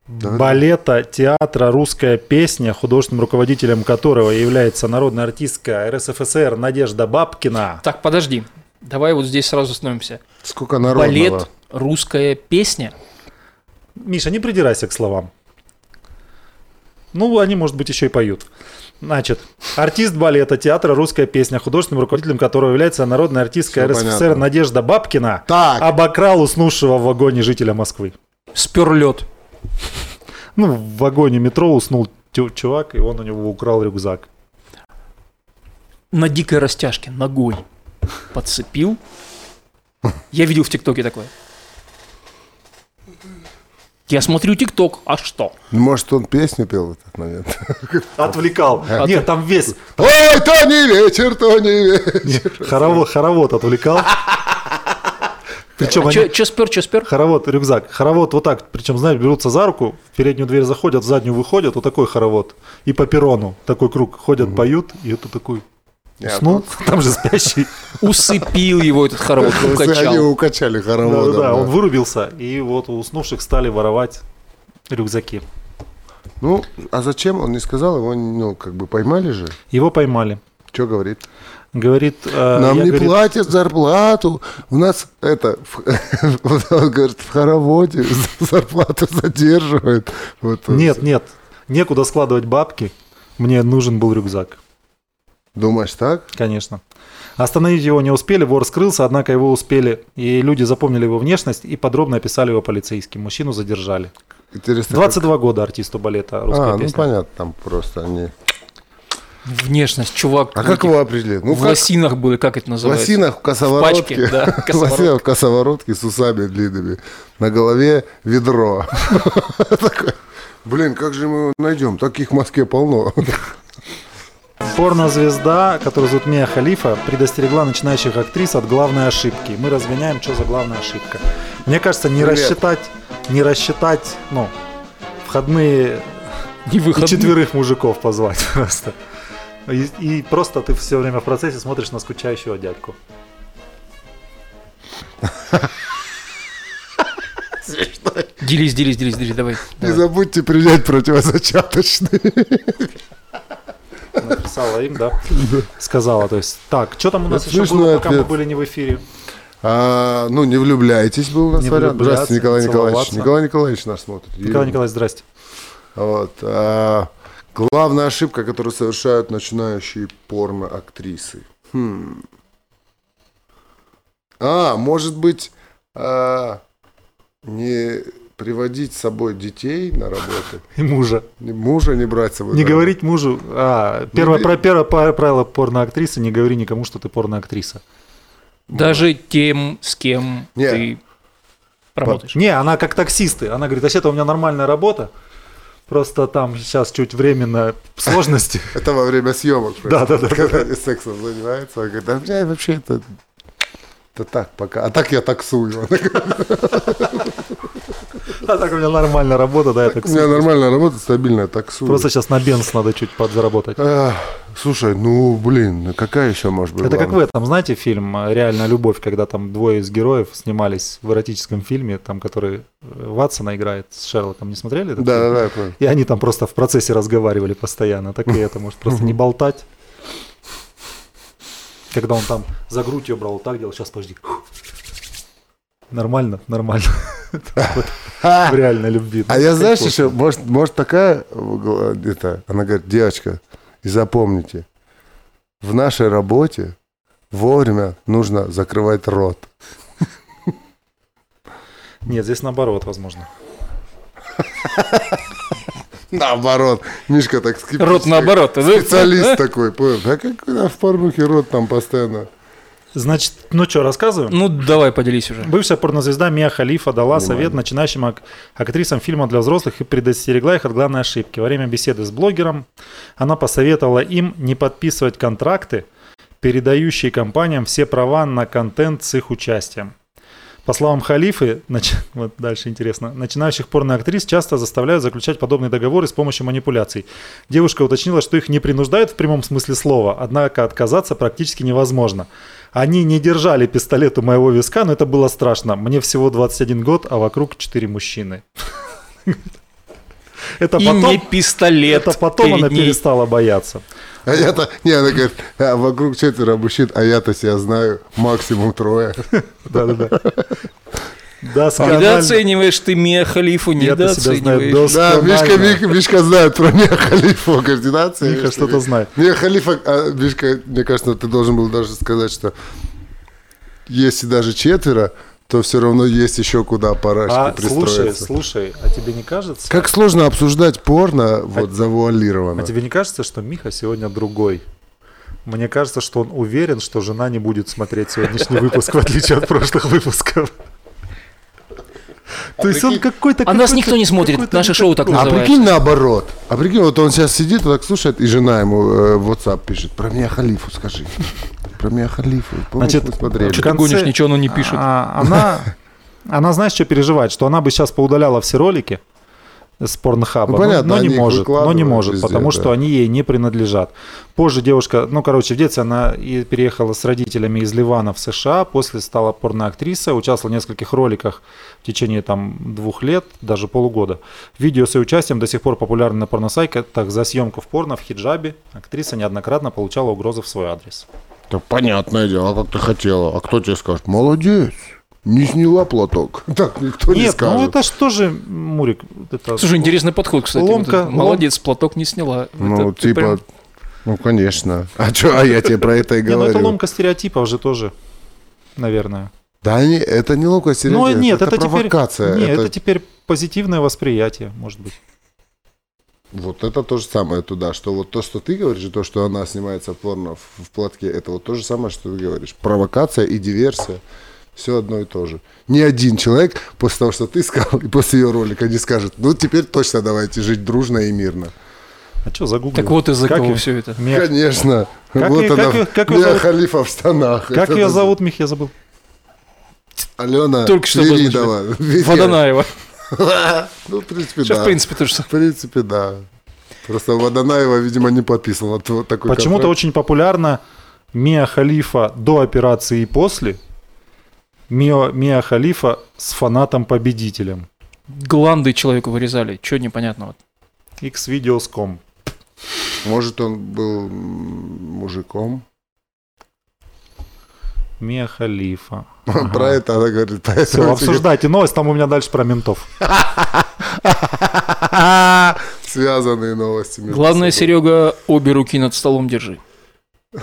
Давай. балета, театра «Русская песня», художественным руководителем которого является народная артистка РСФСР Надежда Бабкина. Так, подожди. Давай вот здесь сразу остановимся. Сколько народного. Балет, русская песня. Миша, не придирайся к словам. Ну, они, может быть, еще и поют. Значит, артист балета, театра «Русская песня», художественным руководителем которого является народная артистка Всё РСФСР понятно. Надежда Бабкина, Так, обокрал уснувшего в вагоне жителя Москвы. Спер лед. Ну, в вагоне метро уснул чувак, и он у него украл рюкзак. На дикой растяжке, ногой. Подцепил. Я видел в ТикТоке такое. Я смотрю ТикТок, а что? может, он песню пел в этот момент? [LAUGHS] Отвлекал. Нет, там весь Ой, то не вечер, то не вечер. хоровод, хоровод отвлекал. Причем они... Че спер, че спер? Хоровод, рюкзак. Хоровод вот так, причем, знаешь, берутся за руку, в переднюю дверь заходят, в заднюю выходят, вот такой хоровод. И по перрону такой круг ходят, поют, и это такой уснул, [LAUGHS] там же спящий. Усыпил его этот хоровод, Они укачал. укачали Да, хороводом. да, да. он вырубился, и вот у уснувших стали воровать рюкзаки. Ну, а зачем? Он не сказал, его, ну, как бы поймали же. Его поймали. Что говорит? Говорит, э, Нам не говорит, платят зарплату. У нас это, [LAUGHS] он говорит, в хороводе [LAUGHS] зарплату задерживают. Вот. Нет, нет, некуда складывать бабки. Мне нужен был рюкзак, Думаешь так? конечно. Остановить его не успели, вор скрылся, однако его успели, и люди запомнили его внешность и подробно описали его полицейским. Мужчину задержали. Интересно. 22 года артисту балета как- «Русская А, ну песня». понятно, там просто они... Внешность, чувак. А в как его определить? Ну, в как лосинах были, как это в называется? лосинах, в косоворотке. пачке, да, [LAUGHS] В лосинах, в косоворотке с усами длинными. На голове ведро. [LAUGHS] Блин, как же мы его найдем? Таких в Москве полно. Порнозвезда, которая зовут Мия Халифа, предостерегла начинающих актрис от главной ошибки. Мы разгоняем, что за главная ошибка. Мне кажется, не Привет. рассчитать, не рассчитать, ну, входные Не и выходные. четверых мужиков позвать [LAUGHS] просто. И, и просто ты все время в процессе смотришь на скучающего дядьку. Делись, делись, делись, делись, давай. Не давай. забудьте принять противозачаточные. Написала им, да? Сказала, то есть. Так, что там у нас еще было, пока мы были не в эфире? А, ну, не влюбляйтесь был у нас вариант. Здравствуйте, Николай Николаевич. Николай Николаевич нас смотрит. Николай Николаевич, здрасте. Вот. а, главная ошибка, которую совершают начинающие порно-актрисы. Хм. А, может быть, а, не приводить с собой детей на работу, [LAUGHS] И мужа. мужа не брать с собой. Не говорить мужу. А, первое, Не- про, первое правило порноактрисы не говори никому, что ты порноактриса. Даже тем, с кем Не. ты работаешь. Не, она как таксисты. Она говорит, вообще-то у меня нормальная работа. Просто там сейчас чуть временно сложности. [LAUGHS] Это во время съемок. Да, да, да, Когда они сексом занимаются, он говорит, да, вообще это, это так пока. А так я таксую. А так у меня нормальная работа, да, я У меня нормальная работа, стабильная, таксую. Просто сейчас на бенз надо чуть подзаработать. Слушай, ну блин, ну какая еще может быть? Это как в этом, знаете, фильм «Реальная любовь», когда там двое из героев снимались в эротическом фильме, там, который э, Ватсона играет с Шерлоком. Не смотрели Да, да, да. И они там просто в процессе разговаривали постоянно. Так и это, может, просто не болтать. Когда он там за грудь ее брал, вот так делал, сейчас подожди. Нормально, нормально. [LAUGHS] В реальной любви. А я, знаешь, еще, может, может такая, э, это, она говорит, девочка, и запомните, в нашей работе вовремя нужно закрывать рот. Нет, здесь наоборот, возможно. [LAUGHS] Наоборот, Мишка так скептически. Рот наоборот. да? Специалист такой, понял? А как у нас в порнухе рот там постоянно? Значит, ну что, рассказываем? Ну, давай поделись уже. Бывшая порнозвезда Мия Халифа дала Внимание. совет начинающим ак- актрисам фильма для взрослых и предостерегла их от главной ошибки. Во время беседы с блогером она посоветовала им не подписывать контракты, передающие компаниям все права на контент с их участием. По словам Халифы, нач- [LAUGHS] вот дальше интересно, начинающих порноактрис часто заставляют заключать подобные договоры с помощью манипуляций. Девушка уточнила, что их не принуждают в прямом смысле слова, однако отказаться практически невозможно. Они не держали пистолет у моего виска, но это было страшно. Мне всего 21 год, а вокруг 4 мужчины. [LAUGHS] Это И потом, не пистолет. это потом она ней. перестала бояться. А я-то, не, она говорит, «А, вокруг четверо мужчин, а я-то себя знаю, максимум трое. [LAUGHS] Да-да-да. Да, А. Недооцениваешь ты Мия Халифу, недооцениваешь. Да, Мишка, Досконально. Мишка, Мишка знает про Мия Халифа координации. Миха что-то знает. Мия Халифа, а, Мишка, мне кажется, ты должен был даже сказать, что если даже четверо, то все равно есть еще куда парашки А, слушай, пристроиться. слушай, а тебе не кажется? Как сложно обсуждать порно вот завуалированно. А тебе не кажется, что Миха сегодня другой? Мне кажется, что он уверен, что жена не будет смотреть сегодняшний [LAUGHS] выпуск, в отличие от прошлых выпусков. То есть он какой-то... А нас никто не смотрит, наше шоу так А называется. прикинь наоборот. А прикинь, вот он сейчас сидит, так слушает, и жена ему э, в WhatsApp пишет, про меня Халифу скажи. Про меня Халифу. Помнишь, Значит, смотрели? Что в ты конце- гонишь, ничего оно не пишет. А, она, [LAUGHS] она, знаешь, что переживает? Что она бы сейчас поудаляла все ролики с порнхаба, Ну, но- понятно, но, не они их может, но не может, везде, потому да. что они ей не принадлежат. Позже девушка, ну, короче, в детстве она и переехала с родителями из Ливана в США, после стала порноактриса, участвовала в нескольких роликах в течение там двух лет, даже полугода. Видео с ее участием до сих пор популярны на порносайтах за съемку в порно в хиджабе. Актриса неоднократно получала угрозы в свой адрес. Да понятное дело, как ты хотела. А кто тебе скажет? Молодец. Не сняла платок. [LAUGHS] Так никто не Нет, скажет. ну это же, Мурик, это... Слушай, интересный подход, кстати. Вот Ломка, это. Молодец, платок не сняла. Ну, Это ты типа, прям- ну, конечно. А что, а я тебе про это и [LAUGHS] Не, ну говорю. это ломка стереотипов же тоже, наверное. Да, не, это не ломка Ну стереотип, нет, это, провокация. теперь... Нет, это, это теперь позитивное восприятие, может быть. Вот это то же самое туда, что вот то, что ты говоришь, и то, что она снимается порно в, в платке, это вот то же самое, что ты говоришь. Провокация и диверсия. Все одно и то же. Ни один человек после того, что ты сказал, и после ее ролика не скажет, ну теперь точно давайте жить дружно и мирно. А что загуглил? Так вот из-за Как кого её- все это. Мех- Конечно. Как вот её- она, как как Мия зовут? Халифа в штанах. Как Это ее зовут, Мих, я забыл? Алена Только что. Водонаева. [LAUGHS] Ну, в принципе, да. в принципе, то же В принципе, да. Просто Водонаева, видимо, не подписывала т- такой Почему-то очень популярна Мия Халифа до операции и после. Миа, Мия Халифа с фанатом-победителем. Гланды человеку вырезали. Чего непонятного? Xvideos.com. Может, он был мужиком? Мия Халифа. Про это она говорит. Все, обсуждайте новость, там у меня дальше про ментов. [LAUGHS] Связанные новости. Главное. Серега, обе руки над столом держи. [LAUGHS]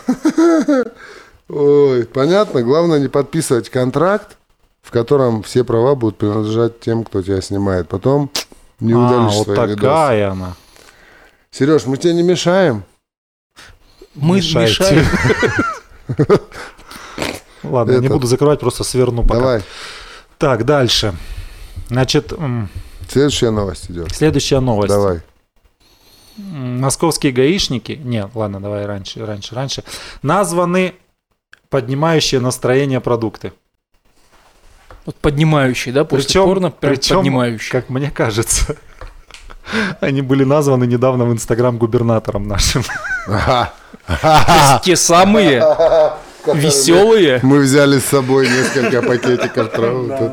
Ой, понятно. Главное не подписывать контракт, в котором все права будут принадлежать тем, кто тебя снимает. Потом не а, удалишь вот свои видосы. такая она. Сереж, мы тебе не мешаем? Мы мешаем. [LAUGHS] Ладно, я не Это- буду закрывать, просто сверну пока. Давай. Так, дальше. Значит, Следующая новость идет. следующая новость. Давай. Московские гаишники, нет, ладно, давай раньше, раньше, раньше, названы поднимающие настроение продукты. Вот поднимающий, да, после Причем- порно прям причем, поднимающий. Как мне кажется, [LAUGHS] они были названы недавно в Инстаграм губернатором нашим. Ага. Те самые [LAUGHS] веселые. Мы взяли с собой несколько пакетиков [LAUGHS] травы.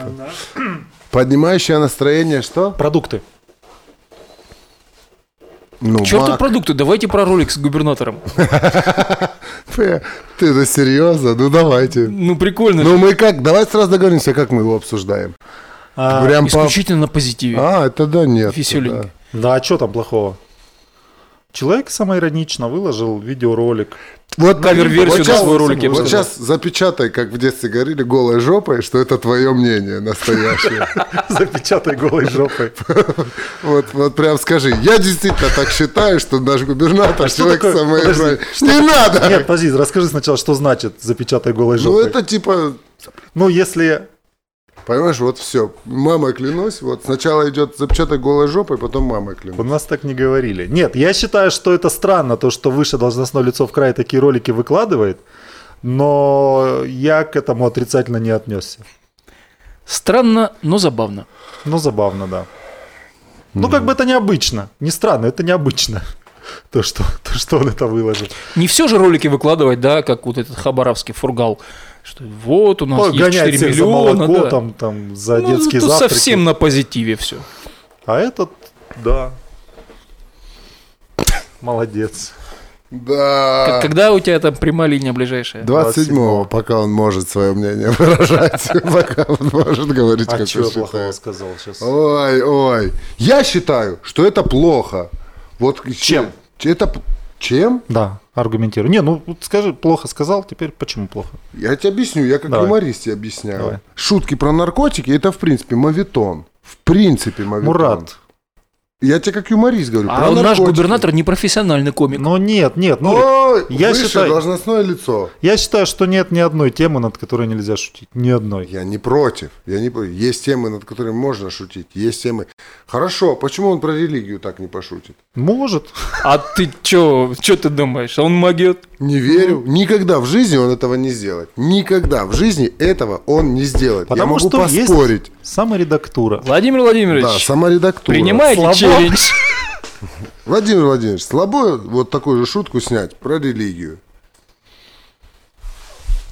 Поднимающее настроение что? Продукты. Ну, Черту мак. продукты, давайте про ролик с губернатором. [LAUGHS] Ты это серьезно? Ну давайте. Ну, прикольно. Ну мы как? Давай сразу договоримся, как мы его обсуждаем. А, Прям. Исключительно на позитиве. А, это да, нет. Весёленько. да. Да, а что там плохого? Человек самоиронично выложил видеоролик. Вот Кавер-версию вот на свой ролик, Вот сказал. сейчас запечатай, как в детстве говорили, голой жопой, что это твое мнение настоящее. [LAUGHS] Запечатай голой жопой. [LAUGHS] Вот, вот прям скажи, я действительно так считаю, что наш губернатор А человек самоироничный. Не надо! Нет, подожди, расскажи сначала, что значит запечатай голой Ну жопой. это типа, Ну, если... понимаешь, вот все, мамой клянусь, вот сначала идет запечатай голой жопой, потом мамой У клянусь. нас так не говорили. Нет, я считаю, что это странно, то, что выше должностное лицо в край такие ролики выкладывает, но я к этому отрицательно не отнесся. Странно, но забавно. Ну, забавно, да. Ну, как бы это необычно. Не странно, это необычно. [LAUGHS] То, что, то, что он это выложил. Не все же ролики выкладывать, да, как вот этот хабаровский фургал. Что вот у нас есть Гонять 4 всех за миллиона, молоко, да. там, там, за Ну, детские тут завтраки. совсем на позитиве все. А этот, да. Молодец. Да. Когда у тебя там прямая линия ближайшая? 27-го, пока он может свое мнение [LAUGHS] выражать, пока он может говорить, А как что плохого сказал сейчас? Ой, ой. Я считаю, что это плохо. Вот Чем? Это чем? Да, аргументирую. Не, ну скажи, плохо сказал, теперь почему плохо? Я тебе объясню, я как Давай. юморист тебе объясняю. Давай. Шутки про наркотики это в принципе мавитон. В принципе мавитон. Мурат. Я тебе как юморист говорю. А наш наркотики. губернатор не профессиональный комик. Но нет, нет, ну Ой, я выше считаю- должностное лицо. я считаю, что нет ни одной темы, над которой нельзя шутить. Ни одной. Я не против. Я не против. Есть темы, над которыми можно шутить. Есть темы. Хорошо, почему он про религию так не пошутит? Может. А ты чё, чё ты думаешь? Он могет? Не верю. Никогда в жизни он этого не сделает. Никогда в жизни этого он не сделает. Я Потому могу что есть поспорить. саморедактура. Владимир Владимирович, Да, саморедактура. принимаете Слабо. Челлендж? [LAUGHS] Владимир Владимирович, слабо вот такую же шутку снять про религию?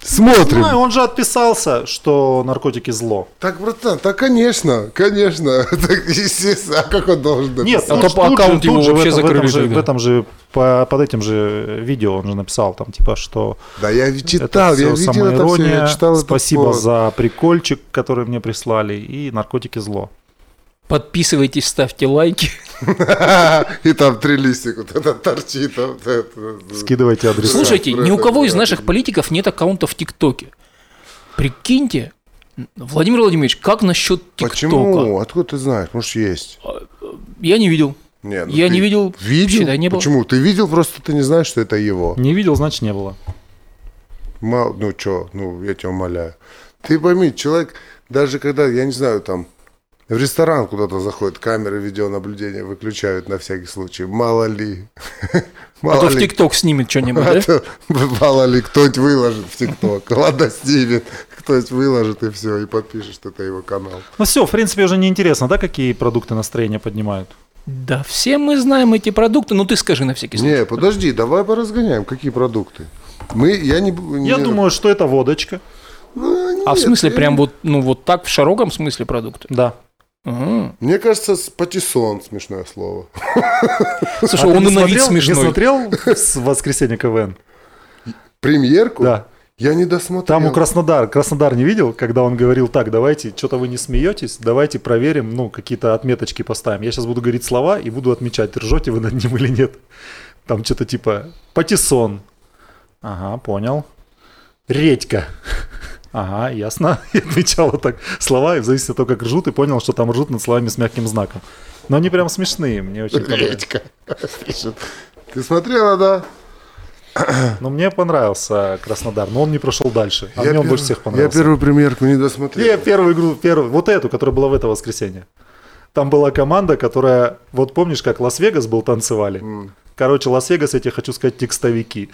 Смотрим. Ну, он же отписался, что наркотики зло. Так, братан, так конечно, конечно. [LAUGHS] Так, естественно, а как он должен Нет, А то тут же- в вообще в закрыли этом же, в да. этом же по- под этим же видео он же написал там типа что Да я читал, это я видел это все, я читал спасибо за прикольчик, который мне прислали, и наркотики зло. Подписывайтесь, ставьте лайки. [LAUGHS] И там три листика, вот это торчит. это. Скидывайте адреса. Слушайте, ни у кого из наших политиков нет аккаунта в ТикТоке. Прикиньте, Владимир Владимирович, как насчет ТикТока? Почему? Откуда ты знаешь? Может, есть. Я не видел. Не, ну Я не видел, Видел? считай, не было. Почему? Ты видел, просто ты не знаешь, что это его. Не видел, значит не было. Мал- ну что, ну я тебя умоляю. Ты пойми, человек, даже когда, я не знаю, там, в ресторан куда-то заходит, камеры видеонаблюдения выключают на всякий случай. Мало ли. [LAUGHS] А Мало то в ли. ТикТок снимет что-нибудь, А да? то [LAUGHS] Мало ли, кто-нибудь выложит в ТикТок. Ладно, снимет. Кто-нибудь выложит и все, и подпишет, что это его канал. Ну все, в принципе, уже не интересно, да, какие продукты настроения поднимают? Да, все мы знаем эти продукты, ну ты скажи на всякий случай. Не, подожди, давай поразгоняем. Какие продукты? Мы, я не... Я не- думаю, что это водочка. Ну, А в нет, смысле, я прям вот, ну вот так, в широком смысле продукты? Да. Ага. Мне кажется, патиссон смешное слово. [LAUGHS] Слушай, А он не и на вид смотрел- Не смешной. смотрел [LAUGHS] с воскресенье КВН? Премьерку? Да. Я не досмотрел. Там у Краснодар, Краснодар не видел, когда он говорил, так, давайте, что-то вы не смеетесь, давайте проверим, ну, какие-то отметочки поставим. Я сейчас буду говорить слова и буду отмечать, ржете вы над ним или нет. Там что-то типа патиссон. Ага, понял. Редька. Ага, ясно. [LAUGHS] И отмечала так слова, и в зависимости от того, как ржут, и понял, что там ржут над словами с мягким знаком. Но они прям смешные, мне очень. Редька. Ты смотрела, да? [CLEARS THROAT] Но мне понравился Краснодар, но он не прошел дальше. А мне он больше всех Я понравился. первую премьерку не досмотрел. Не, первую игру, первую, вот эту, которая была в это воскресенье. Там была команда, которая, вот помнишь, как Лас-Вегас был, танцевали? Короче, Лас-Вегас, я тебе хочу сказать, текстовики.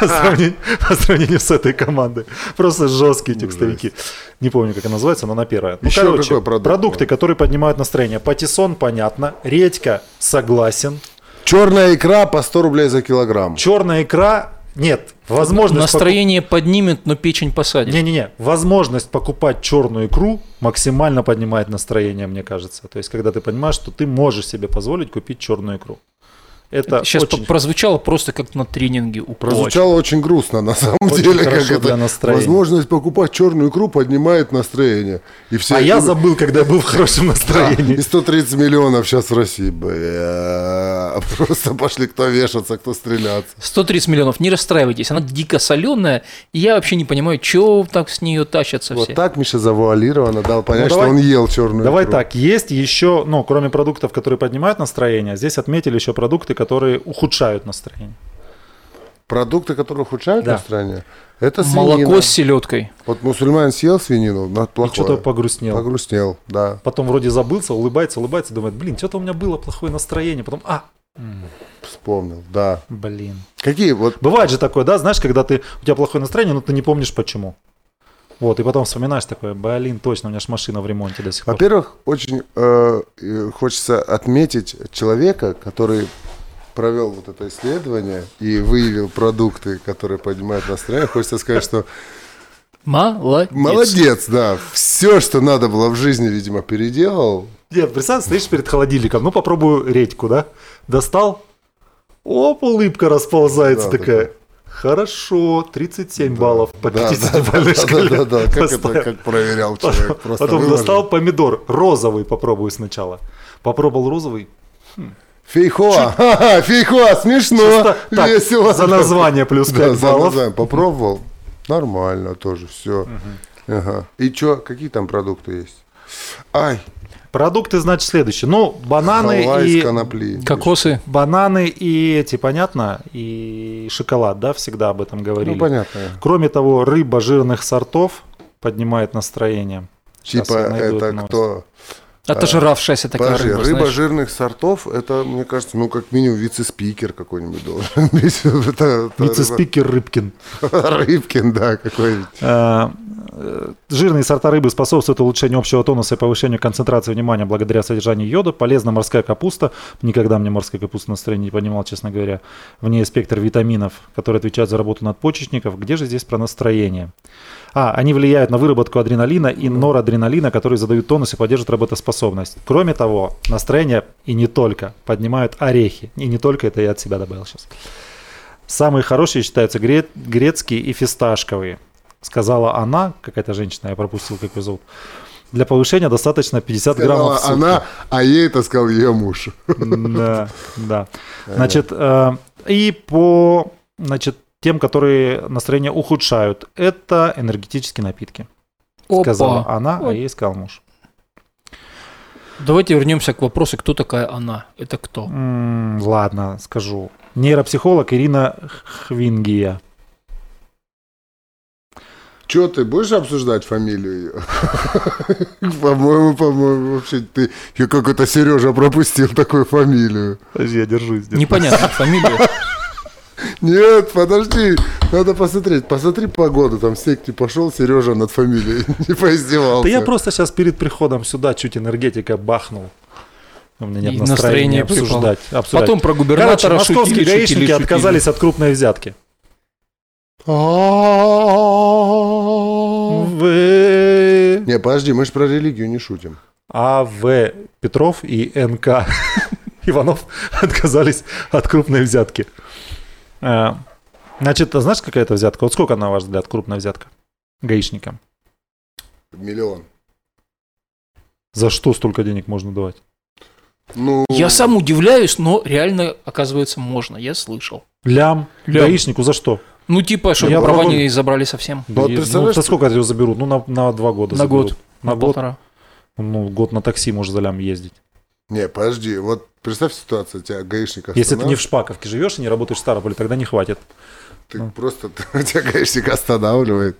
По сравнению- по сравнению с этой командой. Просто жесткие текстовики. Не помню, как она называется, но она первая. Ну, Еще короче, какой продукт продукты, которые поднимают настроение. Патиссон, понятно. Редька, согласен. Черная икра по 100 рублей за килограмм. Черная икра, нет. Возможность Настроение поднимет, но печень посадит. Не-не-не, возможность покупать черную икру максимально поднимает настроение, мне кажется. То есть, когда ты понимаешь, что ты можешь себе позволить купить черную икру. Это Сейчас очень, прозвучало просто как на тренинге у. Прозвучало очень грустно, на [LAUGHS] самом Очень деле, как для это настроения. возможность покупать черную икру поднимает настроение. И все, А я забыл, когда я был в хорошем Да, настроении. и 130 миллионов сейчас в России. Бля, просто пошли кто вешаться, кто стреляться. 130 миллионов, не расстраивайтесь, она дико соленая, и я вообще не понимаю, что так с нее тащатся Вот все. так Миша завуалированно дал понять, Ну, что давай- он ел черную Давай икру. так, есть еще, ну, кроме продуктов, которые поднимают настроение, здесь отметили еще продукты, которые ухудшают настроение. Продукты, которые ухудшают Да. настроение, это свинина. Молоко с селедкой. Вот мусульманин съел свинину, но И плохое. что-то погрустнел. Погрустнел, да. Потом вроде забылся, улыбается, улыбается, думает, блин, что-то у меня было плохое настроение. Потом, а, Вспомнил, да. блин. Какие вот Бывает же такое, да, знаешь, когда ты, у тебя плохое настроение, но ты не помнишь почему. Вот, и потом вспоминаешь такое, блин, точно, у меня же машина в ремонте до сих пор. Во-первых, очень э, э, хочется отметить человека, который провел вот это исследование и выявил продукты, которые поднимают настроение. Хочется сказать, что Молодец. молодец, да. Все, что надо было в жизни, видимо, переделал. Нет, представь, стоишь перед холодильником, ну попробую редьку, да? Достал, оп, улыбка расползается Да, такая. Хорошо, 37 баллов по Да, 50-бальной да, шкале. да, да, да, как это поставил. как проверял человек. [LAUGHS] Просто Потом выложил. достал помидор, розовый попробую сначала. Попробовал розовый. Фейхоа, [LAUGHS] фейхоа, смешно, Чисто так, весело. за название плюс Да, 5 за баллов. название. Попробовал, нормально тоже, все. Ага. И что, какие там продукты есть? Ай, Продукты, значит, следующие. Ну, бананы халва и... конопли. Кокосы. Бананы и эти, понятно, и шоколад, да, всегда об этом говорили. Ну, понятно. Кроме того, рыба жирных сортов поднимает настроение. Сейчас Типа я найду это новость. кто? Отожравшаяся такая Подожди, рыба, рыба знаешь. жирных сортов, это, мне кажется, ну, как минимум вице-спикер какой-нибудь должен [LAUGHS] быть. Вице-спикер Рыбкин. [LAUGHS] Рыбкин, да, какой-нибудь. Жирные сорта рыбы способствуют улучшению общего тонуса и повышению концентрации внимания благодаря содержанию йода. Полезна морская капуста. Никогда мне морская капуста настроение не понимал, честно говоря. В ней спектр витаминов, которые отвечают за работу надпочечников. Где же здесь про настроение? А, они влияют на выработку адреналина и норадреналина, которые задают тонус и поддерживают работоспособность. Кроме того, настроение и не только поднимают орехи. И не только это я от себя добавил сейчас. Самые хорошие считаются гре- грецкие и фисташковые. Сказала она, какая-то женщина, я пропустил, как ее зовут. Для повышения достаточно 50 граммов в Сказала сутки. Она, а ей это сказал ее муж. Да, да. Значит, э, и по значит, тем, которые настроение ухудшают, это энергетические напитки. Сказала Опа. она, а ей сказал муж. Давайте вернемся к вопросу, кто такая она. Это кто? М, ладно, скажу. Нейропсихолог Ирина Хвингия. Че, ты будешь обсуждать фамилию ее? [LAUGHS] По-моему, по-моему, вообще ты я какой-то Сережа пропустил такую фамилию. Подожди, я держусь. Непонятно, фамилия. Нет, подожди, надо посмотреть. Посмотри погоду, там секте пошел Сережа над фамилией, [LAUGHS] не поиздевался. Да я просто сейчас перед приходом сюда чуть энергетика бахнул. У меня нет настроения настроение обсуждать. обсуждать. Потом про Короче, губернатора московские шутили, шутили, гаишники шутили. отказались от крупной взятки. В... Не, подожди, мы же про религию не шутим. А.В. Петров и Н.К. Иванов отказались от крупной взятки. Значит, а знаешь, какая это взятка? Вот сколько, на ваш взгляд, крупная взятка гаишникам? Миллион. За что столько денег можно давать? Ну, Я сам удивляюсь, но реально, оказывается, можно. Я слышал. Лям, Лям. гаишнику за что? Ну, типа, чтобы Я права пробовал. не забрали совсем. Ну, вот И- представляешь, за сколько его заберут? Ну, на, на два года На заберут. год. На, На год? полтора. Ну, год на такси можешь за лям ездить. Не, подожди, вот представь ситуацию, тебя гаишник Если ты не в Шпаковке живешь и не работаешь в Ставрополе, тогда не хватит. ты просто, [LAUGHS] у тебя гаишник останавливает,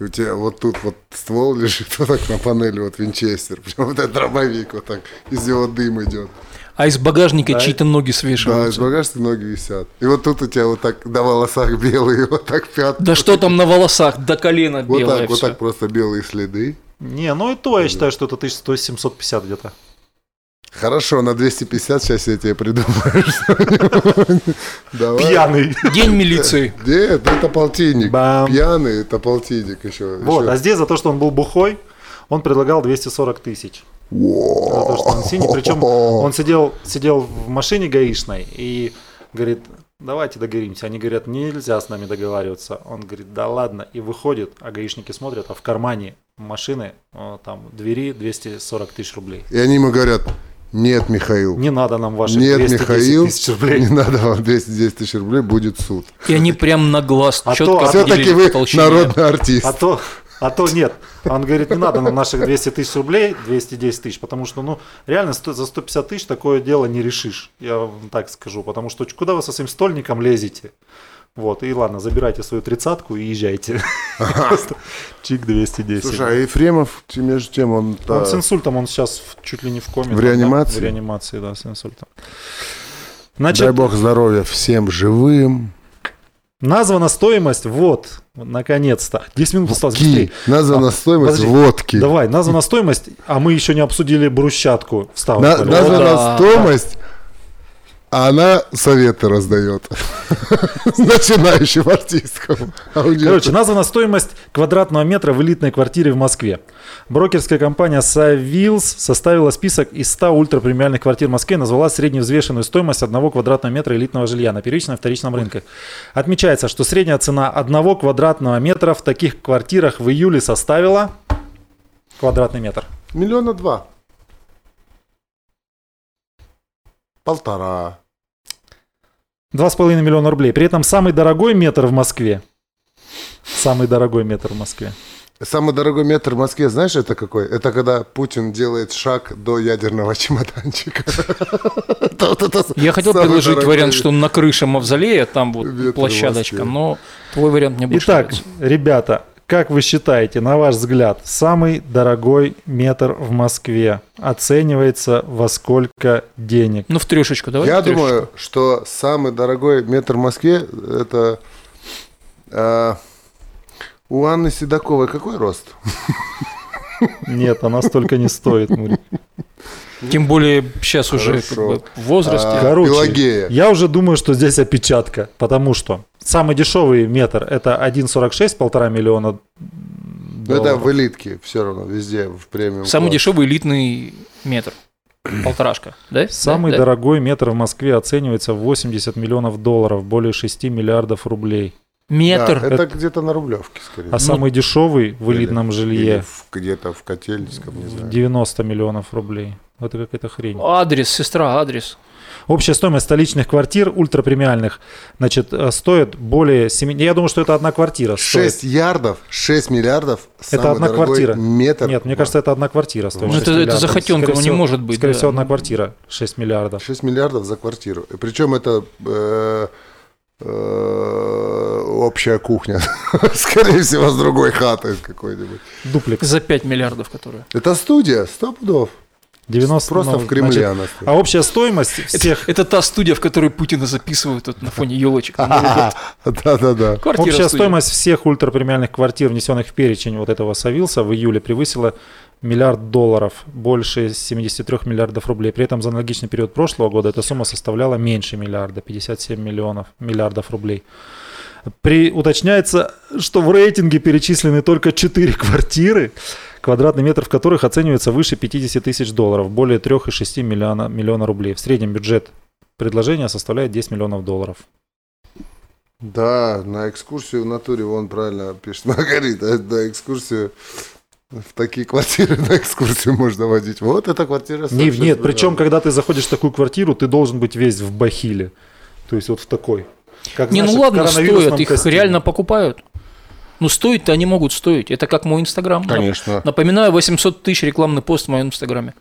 и у тебя вот тут вот ствол лежит, [LAUGHS] вот так на панели, вот винчестер, прям [LAUGHS] вот этот дробовик, вот так, из него дым идет. А из багажника Да. чьи-то ноги Да, из свешиваются. Да, багажника ноги висят. И вот тут у тебя вот так на волосах белые, [LAUGHS] вот так пятна. что там на волосах, до колена Вот белое так, вот всё. так просто белые следы. Не, ну и то я считаю, что это 1100-750 где-то. Хорошо, на 250 сейчас я тебе придумаю. [LAUGHS] Пьяный. День милиции. [LAUGHS] Нет, это полтинник. Пьяный, это полтинник еще. Вот, а здесь за то, что он был бухой, он предлагал 240 тысяч. За то, что он синий. Причем он сидел, сидел в машине гаишной и говорит, давайте договоримся. Они говорят, нельзя с нами договариваться. Он говорит, да ладно. И выходит, а гаишники смотрят, а в кармане машины, э, там, двери 240 тысяч рублей. И они ему говорят, нет, Михаил, Не надо нам ваших нет, 210 Михаил, тысяч рублей. не надо вам 210 тысяч рублей, будет суд. И они прям на глаз А четко то- Все-таки вы толщине. народный артист. А то, а то нет. Он говорит, не надо нам наших 200 тысяч рублей, 210 тысяч, потому что, ну, реально за 150 тысяч такое дело не решишь, я вам так скажу, потому что куда вы со своим стольником лезете? Вот, и ладно, забирайте свою тридцатку и езжайте. Чик 210. Слушай, а Ефремов, между тем, он... Он с инсультом, он сейчас чуть ли не в коме. В реанимации? В реанимации, да, с инсультом. Дай Значит, бог здоровья всем живым. Названа стоимость, вот, наконец-то. 10 минут осталось, быстрее. Названа А, стоимость подожди. водки. Давай, названа стоимость, а мы еще не обсудили брусчатку в На- названа да. стоимость, а она советы раздает. [LAUGHS] Начинающим артисткам. А Короче, названа стоимость квадратного метра в элитной квартире в Москве. Брокерская компания Savills составила список из 100 ультрапремиальных квартир в Москве и назвала средневзвешенную стоимость одного квадратного метра элитного жилья на первичном и вторичном рынках. Отмечается, что средняя цена одного квадратного метра в таких квартирах в июле составила квадратный метр. Миллиона два. Полтора. 2,5 миллиона рублей. При этом самый дорогой метр в Москве. Самый дорогой метр в Москве. Самый дорогой метр в Москве, знаешь, это какой? Это когда Путин делает шаг до ядерного [LAUGHS] чемоданчика. [LAUGHS] Я хотел предложить вариант, что на крыше мавзолея там вот площадочка, но твой вариант мне больше Итак, ребята, как вы считаете, на ваш взгляд, самый дорогой метр в Москве оценивается во сколько денег? Ну, в трешечку, давай. Я трешечку. думаю, что самый дорогой метр в Москве это а, у Анны Седоковой какой рост? Нет, она столько не стоит. Мурик. Тем более сейчас уже как бы в возрасте. А, Короче, Пелагея. я уже думаю, что здесь опечатка, потому что самый дешевый метр это 1,46, полтора миллиона Ну, это долларов. в элитке все равно, везде, в премиум. Самый класс. дешевый элитный метр. [CLEARS THROAT] Полторашка, да? Самый Да, да. дорогой метр в Москве оценивается в 80 миллионов долларов, более 6 миллиардов рублей. Да, Метр. это где-то на Рублевке, скорее. А самый дешевый в элитном Или жилье в- где-то в Котельском, не знаю. 90 миллионов рублей. Это какая-то хрень. Адрес, сестра, адрес. Общая стоимость столичных квартир ультрапремиальных, значит, э, стоит более 7... Я думаю, что это одна квартира. стоит. 6 ярдов, 6 миллиардов. Это одна квартира. Метр. Нет, мне кажется, это одна квартира стоит. Ну, 6 это- это захотенка, ну, не может быть, Скорее да. всего, одна квартира 6 миллиардов. 6 миллиардов за квартиру. И причем это э, э, общая кухня. [LAUGHS] Скорее всего, с другой хаты какой-нибудь. Дуплекс. За 5 миллиардов, которые. Это студия, сто пудов. 90, Просто ну, в Кремле значит, она стоит. А общая стоимость всех... Это та студия, в которой Путина записывают тут на фоне елочек. [LAUGHS] Да-да-да. Квартира Общая стоимость всех ультрапремиальных квартир, внесенных в перечень вот этого Савилса в июле, превысила миллиард долларов, больше 73 миллиардов рублей. При этом за аналогичный период прошлого года эта сумма составляла меньше миллиарда, 57 миллионов, миллиардов рублей. При, уточняется, что в рейтинге перечислены только 4 квартиры, квадратный метр в которых оценивается выше 50 тысяч долларов, более 3,6 миллиона, миллиона рублей. В среднем бюджет предложения составляет 10 миллионов долларов. Да, на экскурсию в натуре, вон правильно пишет [LAUGHS] Маргарита, на экскурсию в такие квартиры на экскурсию можно водить. Вот эта квартира. Не, 46 нет, причем, когда ты заходишь в такую квартиру, ты должен быть весь в бахиле. То есть вот в такой. Как, Не, знаешь, ну ладно, стоят, их костюме. реально покупают. Ну, стоить-то они могут стоить. Это как мой Инстаграм. Конечно. Напоминаю, 800 тысяч рекламный пост в моем Инстаграме.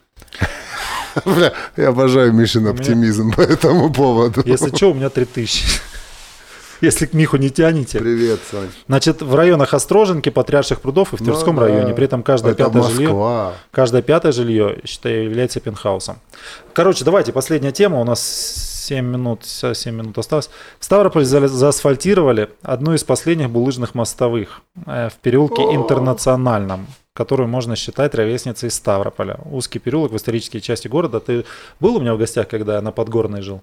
[LAUGHS] Бля, я обожаю Мишин меня- оптимизм [LAUGHS] по этому поводу. Если что, у меня 3000. [LAUGHS] Если к Миху не тянете. Привет, Сань. Значит, в районах Остроженки, Патриарших прудов и в Тверском Ну да. районе. При этом каждое Это пятое жилье, каждое пятое жилье, считаю, является пентхаусом. Короче, давайте, последняя тема. У нас 7 минут, 7 минут осталось. В Ставрополе за- заасфальтировали одну из последних булыжных мостовых э, в переулке Интернациональном, которую можно считать ровесницей Ставрополя. Узкий переулок в исторической части города. Ты был у меня в гостях, когда я на Подгорной жил?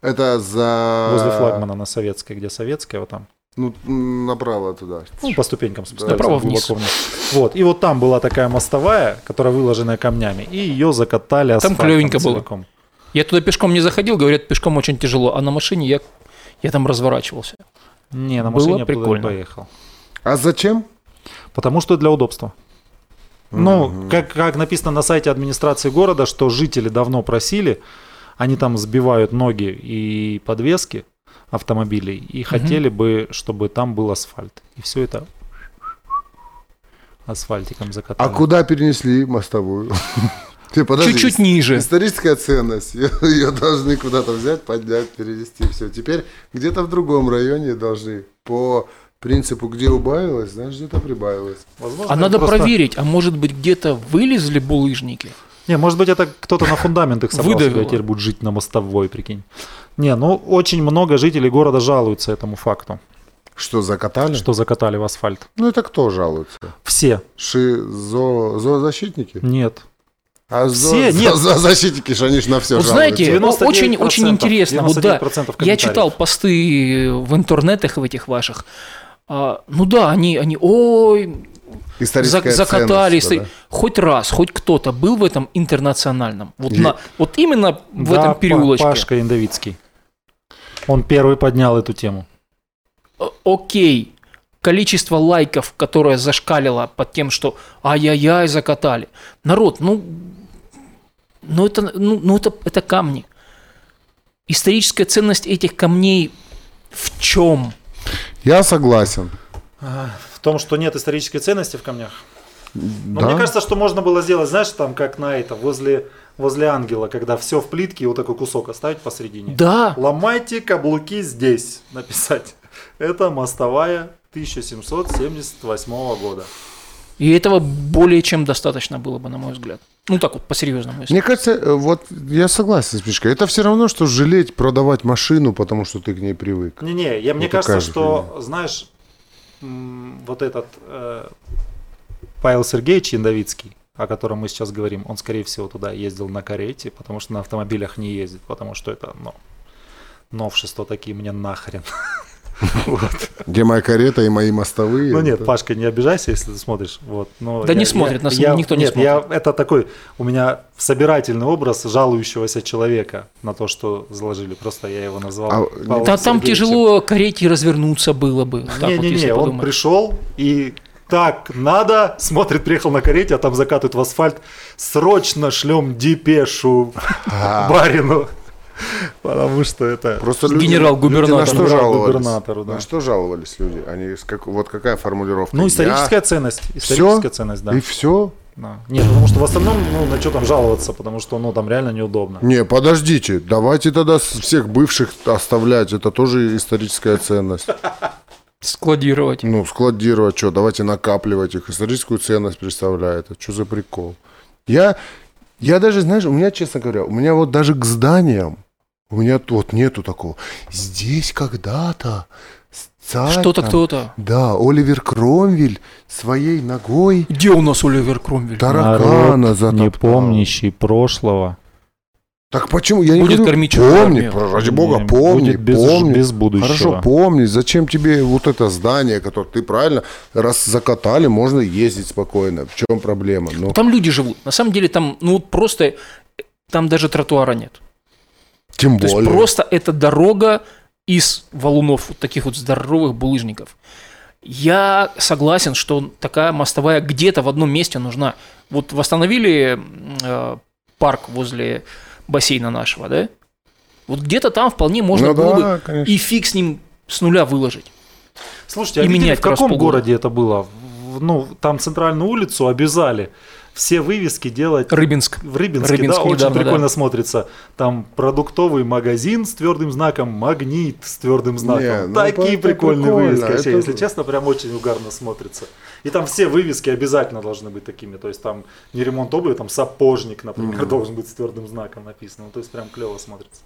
Это за... Возле флагмана на Советской, где Советская, вот там. Ну, направо туда. Ну, по ступенькам спускаются Направо глубоко вниз. Вот. И вот там была такая мостовая, которая выложенная камнями, и ее закатали асфальтом клёвенько было. Я туда пешком не заходил, говорят, пешком очень тяжело, а на машине я, я там разворачивался. Не, на Было машине не прикольно. поехал. А зачем? Потому что для удобства. Ну, как, как написано на сайте администрации города, что жители давно просили, они там сбивают ноги и подвески автомобилей, и хотели бы, чтобы там был асфальт. И все это асфальтиком А закатали. куда перенесли мостовую? [LAUGHS] Ты подожди, Чуть-чуть ниже. Историческая ценность. [LAUGHS] Ее, ее должны куда-то взять, поднять, перевести. Все. Теперь где-то в другом районе должны по принципу, где убавилось, знаешь, где-то прибавилось. Возможно, А надо просто- проверить, а может быть где-то вылезли булыжники? Не, может быть, это кто-то на фундамент их собрал, Выдавило. теперь будет жить на мостовой, прикинь. Не, ну очень много жителей города жалуются этому факту, Что, закатали? что закатали в асфальт. Ну, это кто жалуется? Все. Ши, зо, зоозащитники? Нет. А Все? зо- Нет. зоозащитники же, они же на все Вот знаете, 99%, очень, очень интересно. Вот да, 99% я читал посты в интернетах в этих ваших. А, ну да, они, они, ой, Историческая зак- закатали. ценность, истори- Хоть раз, хоть кто-то был в этом интернациональном. Вот, на, вот именно в Да, этом переулочке. Пашка Индовицкий. Он первый поднял эту тему. О- Окей, количество лайков, которое зашкалило под тем, что ай-яй-яй, закатали. Народ, ну, ну, это, ну, ну это, это камни. Историческая ценность этих камней в чем? Я согласен. В том, что нет исторической ценности в камнях. Но Да? мне кажется, что можно было сделать, знаешь, там как на это, возле, возле ангела, когда все в плитке, и вот такой кусок оставить посередине. Да, Ломайте каблуки здесь, написать. Это мостовая 1778 года. И этого более чем достаточно было бы, на мой взгляд. Ну так вот, по-серьезному. Мне кажется, э, вот я согласен с Мишкой. Это все равно, что жалеть продавать машину, потому что ты к ней привык. Не-не, я, мне кажется, что, знаешь, м, вот этот э, Павел Сергеевич Яндовицкий, о котором мы сейчас говорим, он, скорее всего, туда ездил на карете, потому что на автомобилях не ездит, потому что это, ну, новшества такие мне нахрен. [LAUGHS] [LAUGHS] Где моя карета и мои мостовые. Ну нет, Пашка, не обижайся, если ты смотришь. Вот, но Да я- не смотрит, я- нас я- никто не нет, Я, это такой, у меня собирательный образ жалующегося человека на то, что заложили. Просто я его назвал. А, Павлом Да там тяжело карете развернуться было бы. вот, Не-не-не, если он подумать. пришел и так надо, смотрит, приехал на карете, а там закатывают в асфальт. Срочно шлем депешу барину. [LAUGHS] Потому что это... Просто люди, Генерал-губернатор. люди на что жаловались? Губернатору, да. На что жаловались люди? Они как, вот какая формулировка? Ну, историческая Я- ценность. Историческая ценность, да. И все? Да. Нет, потому что в остальном, ну, на что там жаловаться, потому что, ну, там реально неудобно. Не, подождите, давайте тогда всех бывших оставлять, это тоже историческая ценность. Складировать. Ну, складировать, что, давайте накапливать их, историческую ценность представляет. Это что за прикол? Я, я даже, знаешь, у меня, честно говоря, у меня вот даже к зданиям, у меня вот нету такого. Здесь когда-то царь Что-то там- кто-то. Да, Оливер Кромвель своей ногой Где у нас Оливер Кромвель? таракана затоптал. не помнящий прошлого. Так почему? Я не Будет говорю, кормить помни, армию. ради бога, Не, помни, будет без, помни. без будущего. Хорошо, помни, зачем тебе вот это здание, которое ты правильно, раз закатали, можно ездить спокойно. В чем проблема? Ну, Там люди живут. На самом деле там, ну вот просто, там даже тротуара нет. Тем То есть более. просто это дорога из валунов, вот таких вот здоровых булыжников. Я согласен, что такая мостовая где-то в одном месте нужна. Вот восстановили э, парк возле бассейна нашего, да? Вот где-то там вполне можно Ну было да, бы конечно. и фиг с ним с нуля выложить. Слушайте, И а видели, менять в каком городе это было? Ну, там центральную улицу обязали все вывески делать Рыбинск. в Рыбинске, Рыбинск да, очень недавно, прикольно да. смотрится. Там продуктовый магазин с твердым знаком, магнит с твердым знаком. Не, ну, Такие это прикольные прикольно, вывески. Вообще, это- если честно, прям очень угарно смотрится. И там все вывески обязательно должны быть такими. То есть там не ремонт обуви, там сапожник, например, должен быть с твердым знаком написано. Ну, то есть прям клево смотрится.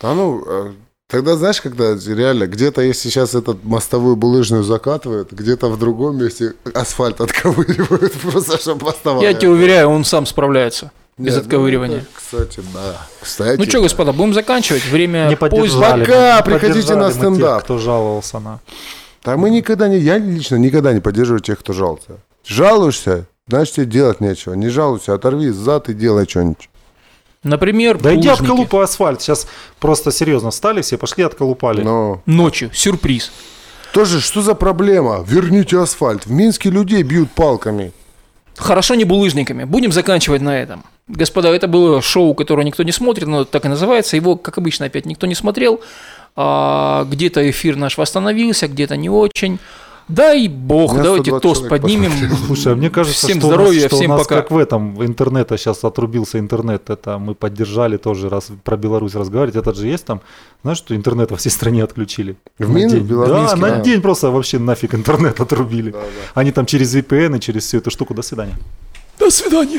А ну, э, тогда знаешь, когда реально где-то, если сейчас этот мостовую булыжную закатывают, где-то в другом месте асфальт отковыривают, [LAUGHS] просто чтобы мостовая. Я тебе уверяю, он сам справляется без Нет, ну, отковыривания. это, Кстати, да. Кстати. Ну что, господа, будем заканчивать. Время Не поддержали. Пока, не приходите на мы тех, стендап. кто жаловался на... Да мы никогда не, я лично никогда не поддерживаю тех, кто жалуется. Жалуешься, значит тебе делать нечего. Не жалуйся, оторви зад и делай что-нибудь. Например, Да иди отколупай асфальт. Сейчас просто серьезно встали все, пошли отколупали. Но Ночью, сюрприз. тоже, что за проблема? Верните асфальт. В Минске людей бьют палками. Хорошо не булыжниками. Будем заканчивать на этом. Господа, это было шоу, которое никто не смотрит, но так и называется. Его, как обычно, опять никто не смотрел. А, где-то эфир наш восстановился, где-то не очень. Дай бог, Меня давайте 120 тост поднимем. [LAUGHS] Слушай, а мне кажется, всем что, здоровья, у нас, что всем у нас пока. как в этом, в интернета сейчас отрубился интернет, это мы поддержали тоже, раз про Беларусь разговаривать, этот же есть там, знаешь, что интернет во всей стране отключили? В На Мин- день. Да, на да. день просто вообще нафиг интернет [LAUGHS] отрубили. Они там через VPN и через всю эту штуку, до свидания. До свидания.